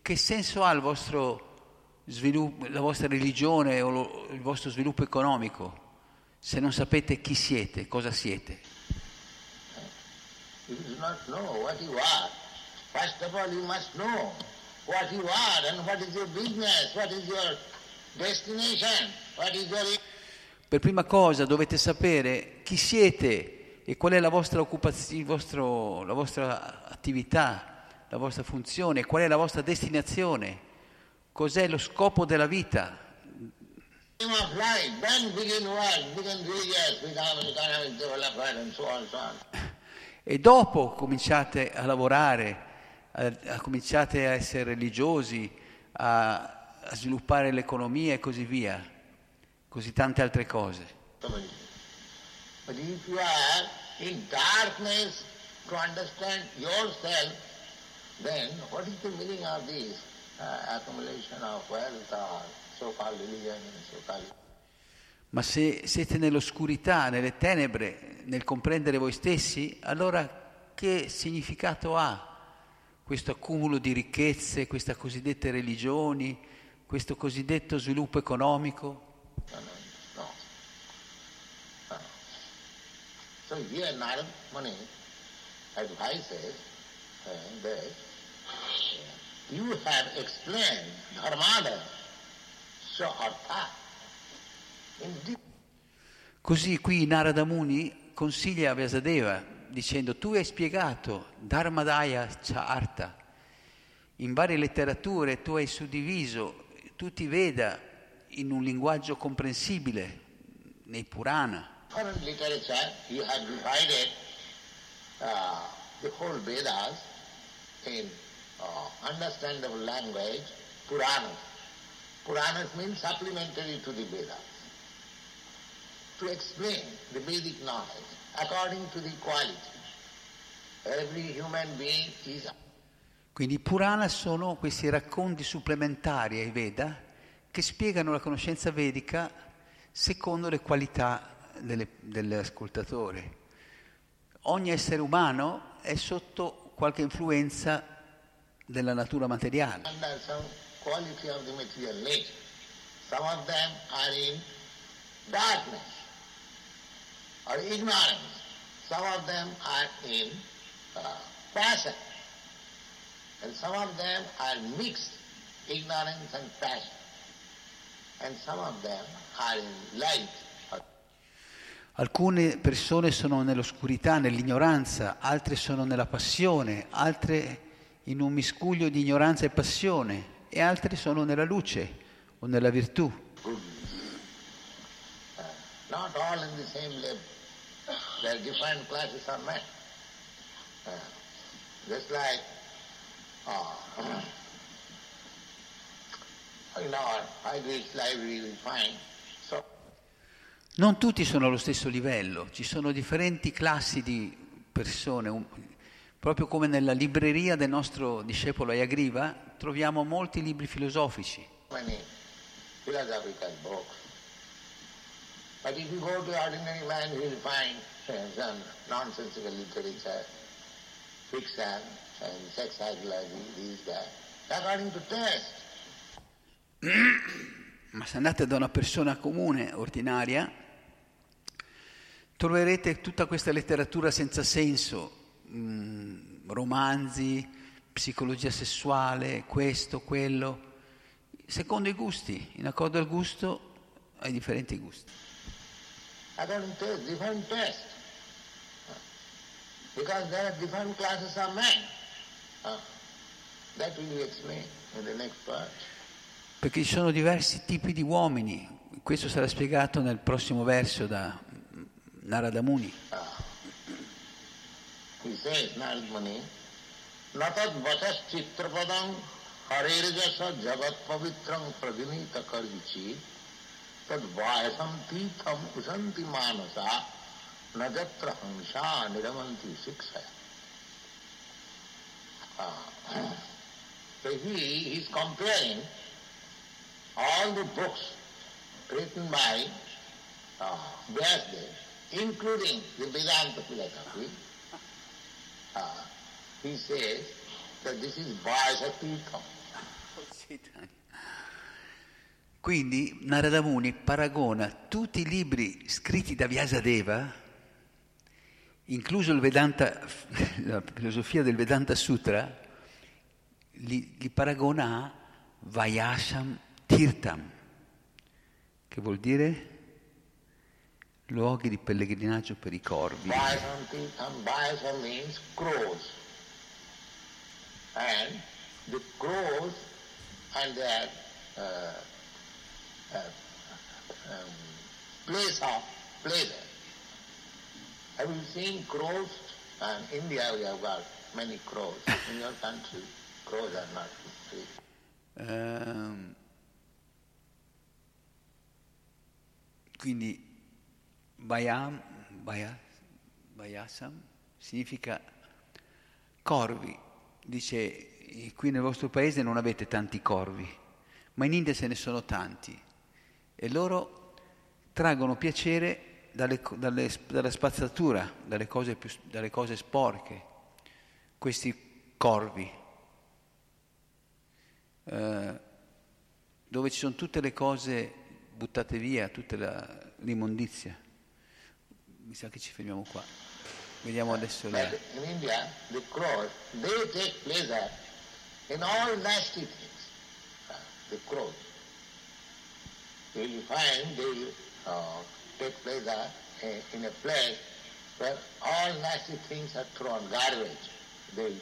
B: che senso ha il vostro sviluppo, la vostra religione o lo- il vostro sviluppo economico se non sapete chi siete, cosa siete.
D: You do not know what you are. First of all, you must know what you are and what is your business, what is your destination, what is your...
B: Per prima cosa dovete sapere chi siete e qual è la vostra occupazione, il vostro- la vostra attività, la vostra funzione, qual è la vostra destinazione, cos'è lo scopo della vita. E dopo cominciate a lavorare, a, a- cominciate a essere religiosi, a, a sviluppare l'economia e così via, così tante altre cose.
D: Somebody. But if you are in darkness to understand yourself, then what is the meaning of this uh, accumulation of wealth or so-called religion and so-called...
B: Ma se siete nell'oscurità, nelle tenebre, nel comprendere voi stessi, allora che significato ha questo accumulo di ricchezze, queste cosiddette religioni, questo cosiddetto sviluppo economico?
D: No. So here Narad Muni advises uh, that uh, you have explained dharmada, so artha, in
B: Così qui Narada Muni consiglia a Vyasadeva dicendo tu hai spiegato Dharmadaya Charta, in varie letterature tu hai suddiviso tutti i Veda in un linguaggio comprensibile nei Purana.
D: Foreign literature, you have divided uh, the whole Vedas in uh, understandable language, Puranas. Puranas means supplementary to the Vedas. To explain the Vedic knowledge according to the quality. Every human being is
B: Quindi i Purana sono questi racconti supplementari ai Veda che spiegano la conoscenza vedica secondo le qualità delle- dell'ascoltatore. Ogni essere umano è sotto qualche influenza della natura materiale.
D: or ignorance. Some of them are in uh, passion. And some of them are mixed ignorance and passion. And some of them are in light. or
B: Alcune persone sono nell'oscurità, nell'ignoranza, altre sono nella passione, altre in un miscuglio di ignoranza e passione e altre sono nella luce o nella virtù.
D: not all in the same level. There are different classes of men. Uh, just like uh, in our Irish library we find so
B: Non tutti sono allo stesso livello, ci sono differenti classi di persone. Proprio come nella libreria del nostro discepolo Ayagriva troviamo molti libri filosofici.
D: But if you go to ordinary man, you will find some nonsensical literature, fiction and sex psychology, these guys, according to taste.
B: Ma se andate da una persona comune, ordinaria, troverete tutta questa letteratura senza senso, mm, romanzi, psicologia sessuale, questo, quello, secondo i gusti, in accordo al gusto ai differenti gusti.
D: According to different taste. Because there are different classes of men. Uh, That will be explained in the next part.
B: Perché ci sono diversi tipi di uomini, questo sarà spiegato nel prossimo verso da Narada Muni.
D: Vayasam Titham Kusanti Manasa Najatra Hansha Niramanti Siksa. Ah. So he is comparing all the books written by uh, Vyasdev, including the Vedanta philosophy, uh, he says that this is Vasatirtham.
B: Quindi Narada paragona tutti i libri scritti da Vyasadeva, incluso il Vedanta, la filosofia del Vedanta Sutra, li, li paragona a Vayasham Tirtam, che vuol dire luoghi di pellegrinaggio per i corvi.
D: Vayasam Tirtham, Vayasam means crows. And the crows and their uh, uh, um, place of pleasure. Have you seen crows? And India we have got many crows. In your country, crows are not free.
B: Ehm, quindi Vayam, Vaya- Vayasam significa corvi. Dice, qui nel vostro paese non avete tanti corvi, ma in India se ne sono tanti e loro traggono piacere dalle dalle- dalla spazzatura, dalle cose, più- dalle cose sporche, questi corvi eh, dove ci sono tutte le cose buttate via, tutta la- l'immondizia. Mi sa che ci fermiamo qua. Vediamo adesso.
D: But in India, the crows, they take pleasure in all nasty things. Uh, the crows. You will find they uh, take pleasure uh, in a place where all nasty things are thrown, garbage. They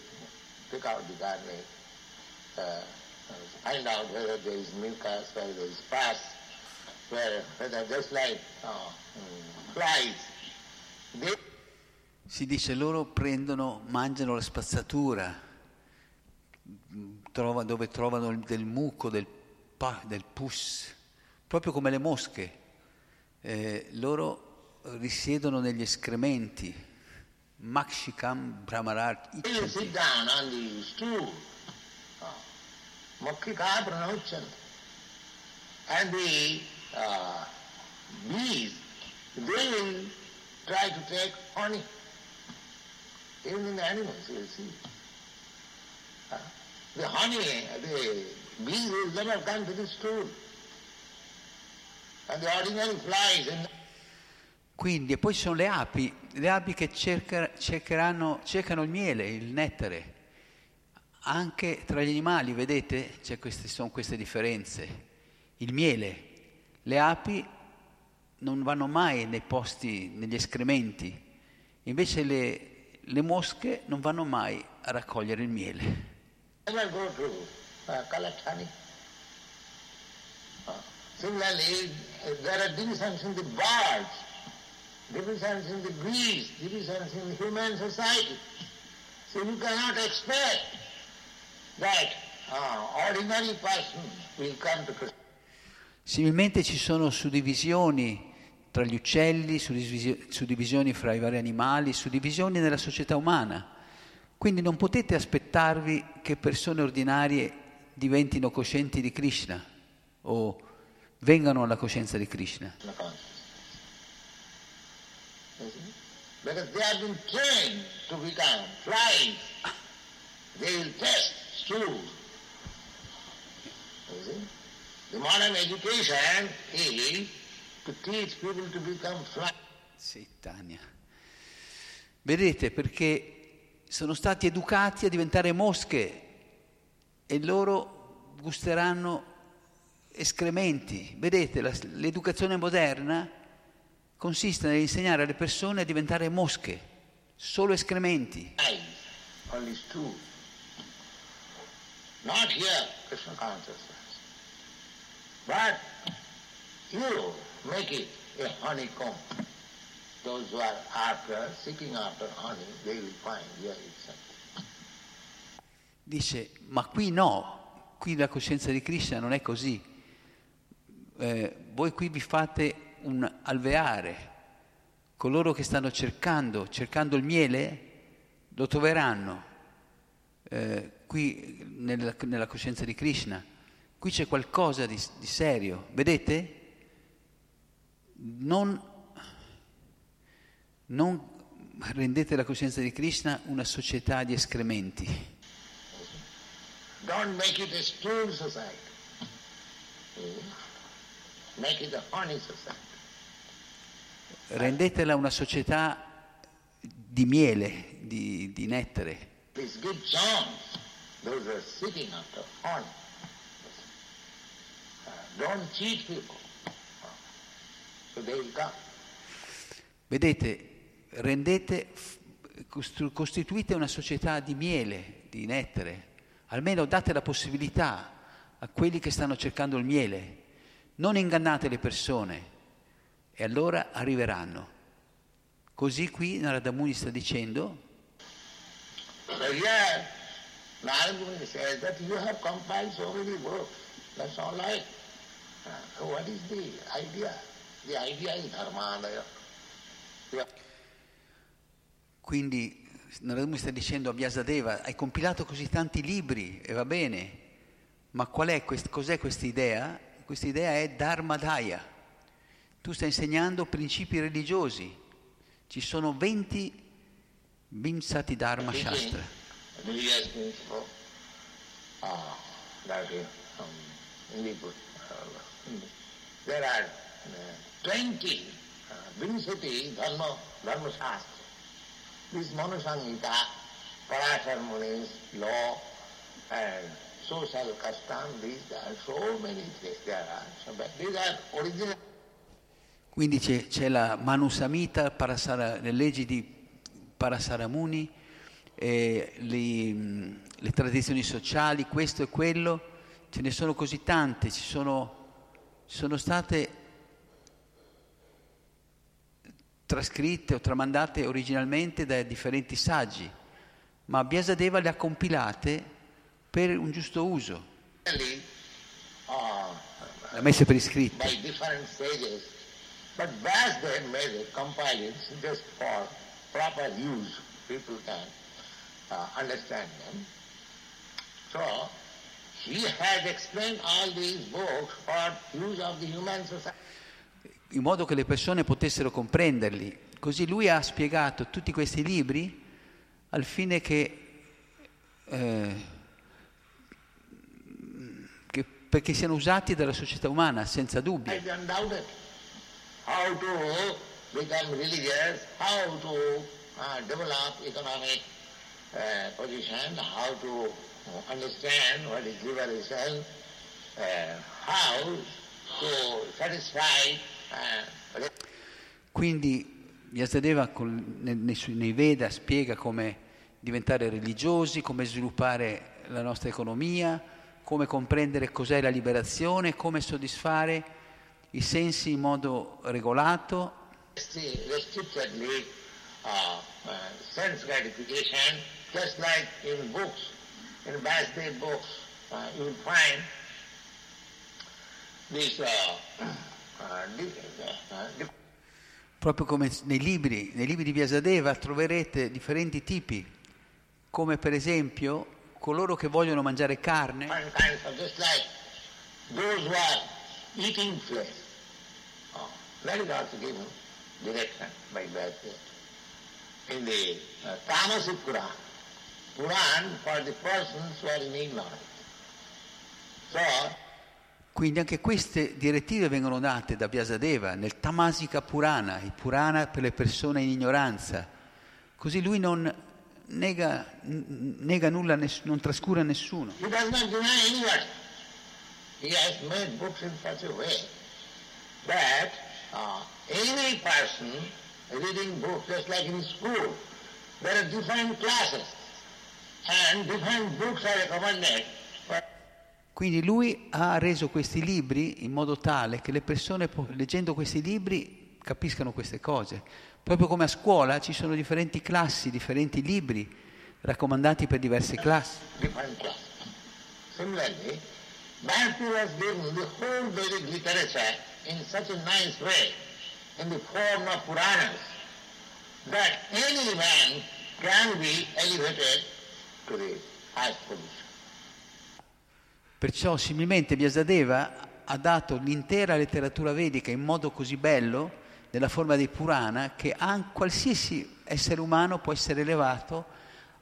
D: pick out the garbage, uh, find out whether there is mucus, whether there is pus,
B: Si dice loro prendono, mangiano la spazzatura, trova- dove trovano del muco, del, pa- del pus, proprio come le mosche. Eh, loro risiedono negli escrementi. Makshikam Brahmarat
D: They will sit
B: Ichanti.
D: down on the stool. Makkika pranochan. And the uh, bees, they will try to take honey. Even in the animals, you will see. Uh, the honey, the bees will never come to the stool. And the ordinary flies in
B: Quindi, e poi ci sono le api, le api che cerca- cercano il miele, il nettare. Anche tra gli animali, vedete, queste, sono queste differenze. Il miele, le api non vanno mai nei posti, negli escrementi, invece le, le mosche non vanno mai a raccogliere il miele.
D: uh. Uh, similarly, uh, there are divisions in the birds, divisions in the bees, divisions in human society. So you cannot expect that uh, ordinary person will come to Krishna.
B: Similmente ci sono suddivisioni tra gli uccelli, suddivisi- suddivisioni fra i vari animali, suddivisioni nella società umana. Quindi non potete aspettarvi che persone ordinarie diventino coscienti di Krishna o vengano alla coscienza di Krishna.
D: because The modern education is to teach people to become flies.
B: Sì, Tania. Vedete, perché sono stati educati a diventare mosche e loro gusteranno escrementi. Vedete, la- l'educazione moderna consiste nell'insegnare alle persone a diventare mosche, solo escrementi.
D: only two. Not here, Krishna consciousness. But you make it a honeycomb. Those who are after, seeking after honey, they will find here itself.
B: Dice, ma qui no, qui la coscienza di Krishna non è così. Eh, voi qui vi fate un alveare. Coloro che stanno cercando, cercando il miele, lo troveranno. Eh, qui nella, nella coscienza di Krishna. Qui c'è qualcosa di, di serio. Vedete? Non, non rendete la coscienza di Krishna una società di escrementi.
D: Don't make it a stool society. Make it a honey society.
B: rendetela una società di miele, di, di nettare.
D: Please give chance. Those are seeking after honey. Don't cheat people. So come.
B: Vedete, rendete, costituite una società di miele, di nettare. Almeno date la possibilità a quelli che stanno cercando il miele. Non ingannate le persone e allora arriveranno. Così qui Narada Muni sta dicendo,
D: Narada Muni says that you have compiled so many books. That's all right. So what is the idea? The idea is dharmadaya. Yeah.
B: Quindi Narada Muni sta dicendo a Vyasadeva, hai compilato così tanti libri e va bene, ma qual è quest- cos'è questa idea? Questa idea è Dharmadaya. Tu stai insegnando principi religiosi. Ci sono 20 Vimsati Dharma Shastra.
D: Religious principle. Ah, that is um, there are uh, 20 uh, Vinsati Dharma, Dharma Shastra. This Manusangita, Parashar Muni's law, and social custom, these are so many things there are. So, but these are original.
B: Quindi c'è, c'è la Manusamhita, Parasara, le leggi di Parasaramuni, eh, le, le tradizioni sociali, questo e quello, ce ne sono così tante, ci sono, sono state trascritte o tramandate originalmente da differenti saggi, ma Vyasadeva le ha compilate per un giusto uso,
D: uh,
B: le ha messe per iscritto.
D: them. So,
B: in modo che le persone potessero comprenderli. Così lui ha spiegato tutti questi libri al fine che, eh, che- perché siano usati dalla società umana, senza dubbio.
D: How to become religious, how to uh, develop economic uh, position, how to understand what is liberation, uh, how to satisfy uh,
B: Quindi Vyasadeva nei, nei Veda spiega come diventare religiosi, come sviluppare la nostra economia, come comprendere cos'è la liberazione, come soddisfare i sensi in modo regolato.
D: Restri- restrictedly uh, uh, sense gratification, just like in books, in Vasudev books, uh, you will find this uh, uh, uh,
B: Proprio come nei libri, nei libri di Vyasadeva troverete differenti tipi, come per esempio coloro che vogliono mangiare carne.
D: Oh, in the uh, Tamasic Puran,
B: Quindi anche queste direttive vengono date da Vyasadeva nel Tamasika Purana, il Purana per le persone in ignoranza. Così lui non nega, nega nulla, non trascura nessuno.
D: he does not deny anybody. He has made books in such a way that uh, any person reading books, just like in school, there are different classes
B: Quindi lui ha reso questi libri in modo tale che le persone leggendo questi libri capiscano queste cose. Proprio come a scuola ci sono differenti classi, differenti libri raccomandati per diverse classi.
D: Similarly, Bhakti was given the whole Vedic literature in such a nice in the form Puranas, that any man can be elevated
B: Perciò similmente Vyasadeva ha dato l'intera letteratura vedica in modo così bello, nella forma dei Purana, che qualsiasi essere umano può essere elevato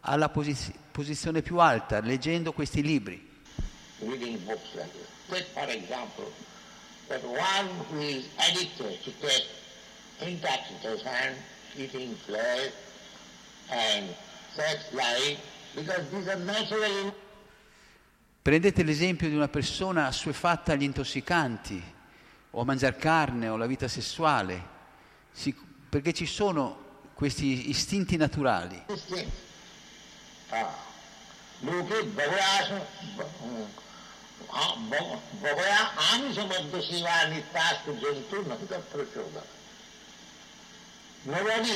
B: alla posi- posizione più alta leggendo questi libri.
D: reading books like this. Take for example that one who is addicted to take intoxication, eating flesh and sex life,
B: Prendete l'esempio di una persona assuefatta agli intossicanti o a mangiare carne o alla vita sessuale, si, perché ci sono questi istinti naturali.
D: Nobody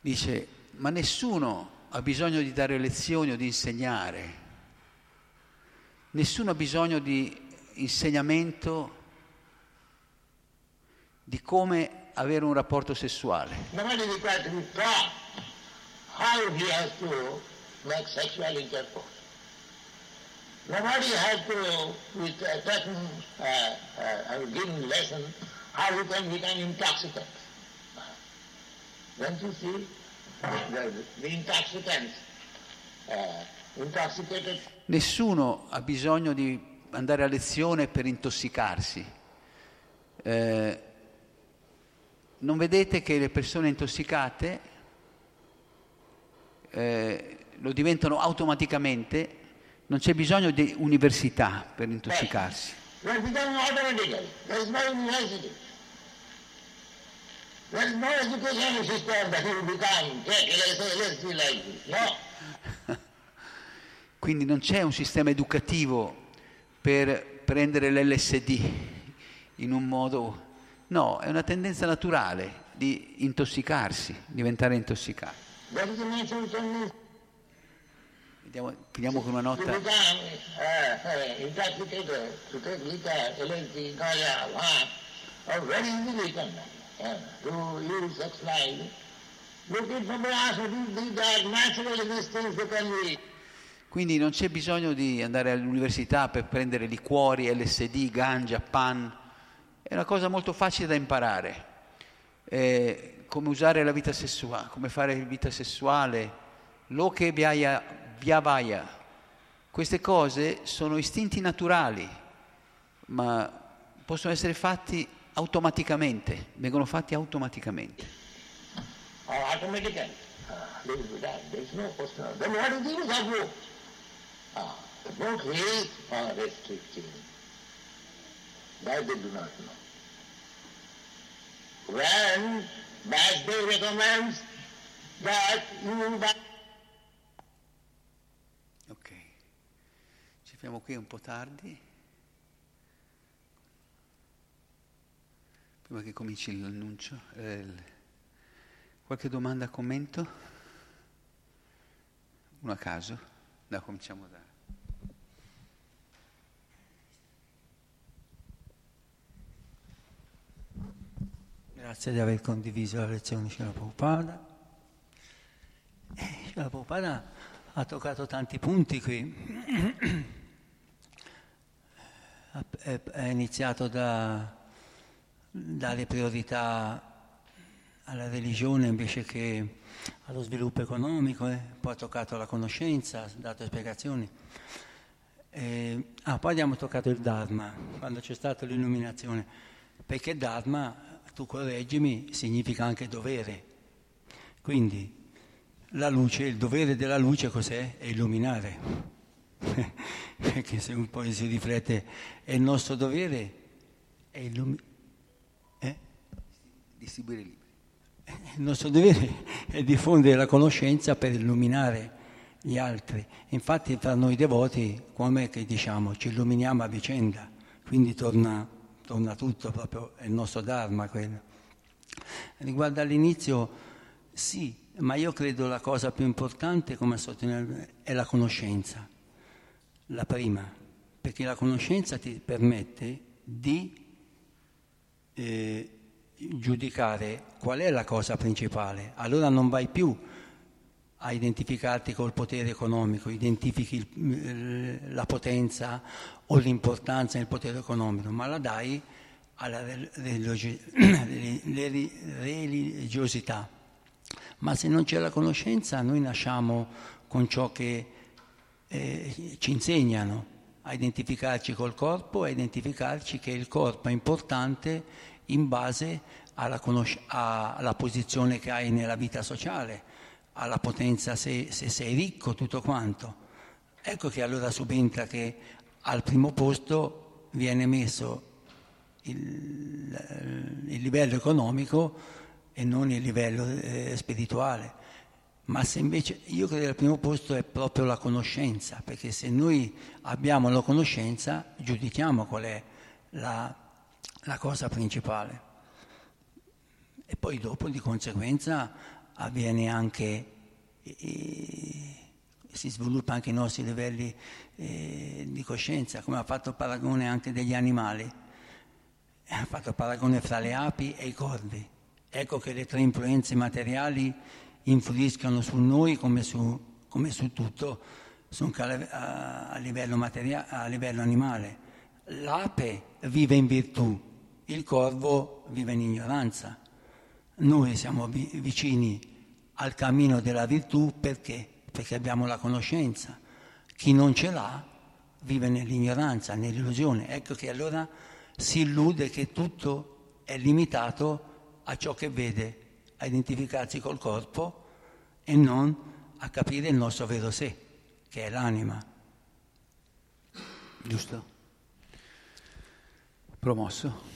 B: Dice, ma nessuno ha bisogno di dare lezioni o di insegnare, nessuno ha bisogno di insegnamento di come avere un rapporto sessuale.
D: Nobody has to be ta- taken, uh, uh, uh, given lesson how he can become intoxicant. Don't you see? The, the intoxicants, uh, intoxicated
B: Nessuno ha bisogno di andare a lezione per intossicarsi. Eh, non vedete che le persone intossicate eh, lo diventano automaticamente, non c'è bisogno di università per intossicarsi.
D: They become automatically. There is no university. There is no education system that you become, take LSD, LSD like this. No.
B: Quindi non c'è un sistema educativo per prendere l'LSD in un modo... No, è una tendenza naturale di intossicarsi, diventare intossicati. Vediamo, chiudiamo con una nota.
D: intoxicated, to take liquor, LSD, wine, or very easily can uh, to use sex life. Look at Prabhupada, these are naturally these things they can be
B: Quindi non c'è bisogno di andare all'università per prendere liquori, LSD, ganja, pan. È una cosa molto facile da imparare. Eh, come usare la vita sessuale, come fare vita sessuale, loke vyaya, vyavaya. Queste cose sono istinti naturali, ma possono essere fatti automaticamente, vengono fatti automaticamente.
D: or automatically. Uh, there is that. There is no question. Then what is use of book? Uh, book is uh, restricting. That they do not know. When Vasudev recommends that you buy
B: Ok, ci fermiamo qui un po' tardi. Prima che cominci l'annuncio. eh, qualche domanda, commento? Uno a caso? No, cominciamo da...
E: Grazie di aver condiviso la lezione di Srila Prabhupada. Eh, Srila Prabhupada ha toccato tanti punti qui. È iniziato da dare priorità alla religione invece che allo sviluppo economico, eh? poi ha toccato la conoscenza, ha dato spiegazioni. Eh, ah, poi abbiamo toccato il Dharma, quando c'è stata l'illuminazione, perché Dharma, tu correggimi, significa anche dovere. Quindi la luce, il dovere della luce cos'è? È illuminare. perché se un po' si riflette, è il nostro dovere, è illuminare. Eh?
B: Distribuire libri.
E: Il nostro dovere è diffondere la conoscenza per illuminare gli altri. Infatti tra noi devoti, come che diciamo, ci illuminiamo a vicenda, quindi torna, torna tutto, proprio è il nostro Dharma quello. Riguardo all'inizio, sì, ma io credo la cosa più importante, come sottolineato, è la conoscenza, la prima, perché la conoscenza ti permette di eh, giudicare qual è la cosa principale. Allora non vai più a identificarti col potere economico, identifichi il, la potenza o l'importanza del potere economico, ma la dai alla religiosità. Ma se non c'è la conoscenza, noi nasciamo con ciò che eh, ci insegnano a identificarci col corpo, a identificarci che il corpo è importante in base alla, conosc- alla posizione che hai nella vita sociale, alla potenza se, se, sei ricco, tutto quanto. Ecco che allora subentra che al primo posto viene messo il, il livello economico e non il livello eh, spirituale. Ma se invece io credo che al primo posto è proprio la conoscenza, perché se noi abbiamo la conoscenza giudichiamo qual è la, la cosa principale. E poi dopo di conseguenza avviene anche, eh, si sviluppa anche i nostri livelli eh, di coscienza, come ha fatto il paragone anche degli animali, ha fatto il paragone fra le api e i corvi. Ecco che le tre influenze materiali influiscono su noi come su, come su tutto, a, a, livello materia, a livello animale. L'ape vive in virtù, il corvo vive in ignoranza. Noi siamo vicini al cammino della virtù perché? Perché abbiamo la conoscenza. Chi non ce l'ha vive nell'ignoranza, nell'illusione. Ecco che allora si illude che tutto è limitato a ciò che vede, a identificarsi col corpo e non a capire il nostro vero sé, che è l'anima.
B: Giusto? Promosso.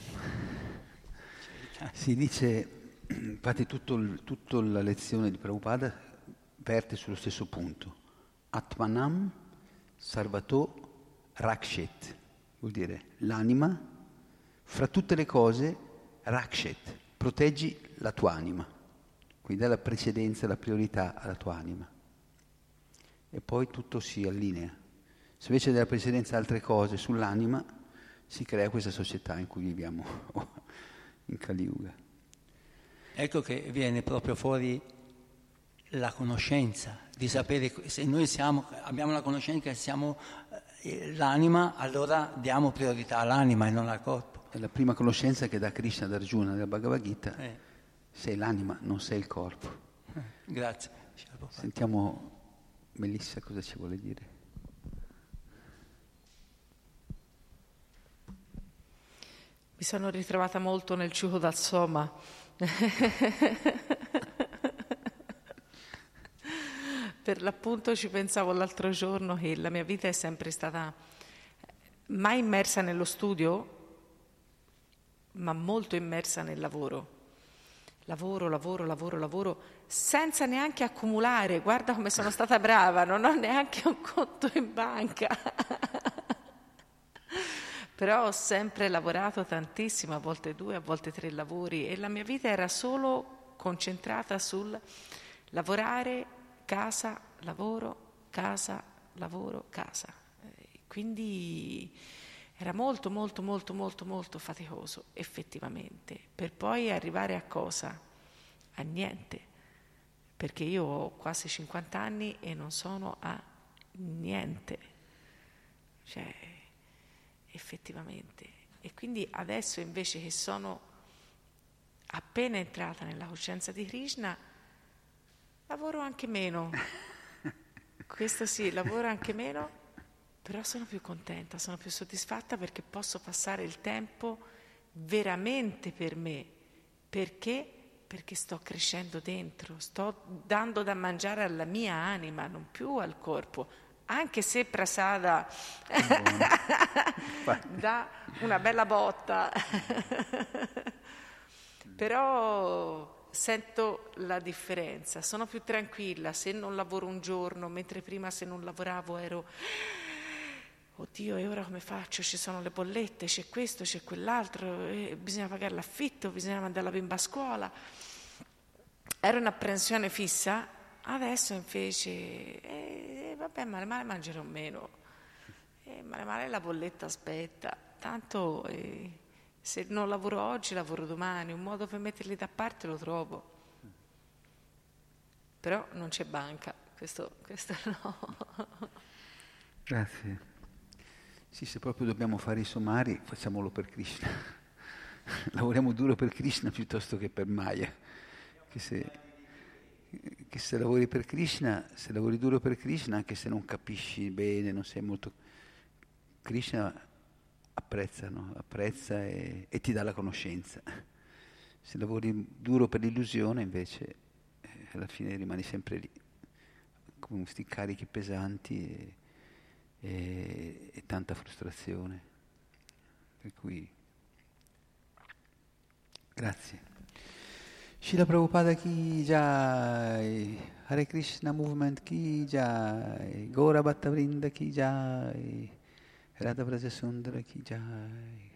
B: Si dice, infatti tutta la lezione di Prabhupada verte sullo stesso punto. Atmanam Sarvato Rakshet, vuol dire l'anima, fra tutte le cose Rakshet, proteggi la tua anima, quindi dà la precedenza, la priorità alla tua anima. E poi tutto si allinea. Se invece della precedenza altre cose sull'anima, si crea questa società in cui viviamo in Kali Yuga.
E: Ecco che viene proprio fuori la conoscenza, di sapere se noi siamo, abbiamo la conoscenza che siamo eh, l'anima, allora diamo priorità all'anima e non al corpo.
B: È la prima conoscenza che dà Krishna ad Arjuna nella Bhagavad Gita. Eh. Sei l'anima, non sei il corpo.
E: Eh, grazie.
B: Sentiamo Melissa cosa ci vuole dire.
F: Mi sono ritrovata molto nel ciuco dal Soma. per l'appunto ci pensavo l'altro giorno che la mia vita è sempre stata mai immersa nello studio, ma molto immersa nel lavoro. Lavoro, lavoro, lavoro, lavoro, senza neanche accumulare. Guarda come sono stata brava, non ho neanche un conto in banca. però ho sempre lavorato tantissimo, a volte due, a volte tre lavori e la mia vita era solo concentrata sul lavorare, casa, lavoro, casa, lavoro, casa. Quindi era molto, molto, molto, molto, molto faticoso, effettivamente, per poi arrivare a cosa? A niente, perché io ho quasi 50 anni e non sono a niente. Cioè, effettivamente. E quindi adesso invece che sono appena entrata nella coscienza di Krishna, lavoro anche meno. Questo sì, lavoro anche meno, però sono più contenta, sono più soddisfatta perché posso passare il tempo veramente per me. Perché? Perché sto crescendo dentro, sto dando da mangiare alla mia anima, non più al corpo anche se Prasada dà una bella botta, però sento la differenza, sono più tranquilla se non lavoro un giorno, mentre prima se non lavoravo ero, oddio, e ora come faccio? Ci sono le bollette, c'è questo, c'è quell'altro, bisogna pagare l'affitto, bisogna mandare la bimba a scuola. Era un'apprensione fissa, adesso invece... Eh, vabbè, male male mangerò meno, eh, male male la bolletta aspetta, tanto eh, se non lavoro oggi lavoro domani, un modo per metterli da parte lo trovo. Però non c'è banca, questo, questo no.
B: Grazie. Sì, se proprio dobbiamo fare i sommari, facciamolo per Krishna. Lavoriamo duro per Krishna piuttosto che per Maya. Che se che se lavori per Krishna, se lavori duro per Krishna, anche se non capisci bene, non sei molto... Krishna apprezza, no? apprezza e, e, ti dà la conoscenza. Se lavori duro per l'illusione, invece, eh, alla fine rimani sempre lì, con questi carichi pesanti e, e, e tanta frustrazione. Per cui, grazie. शिला प्रभुपादा की जाय हरे कृष्णा मूवमेंट की जाय गौरा भट्ट वृंद की जाय राधा ब्रज सुंदर की जाय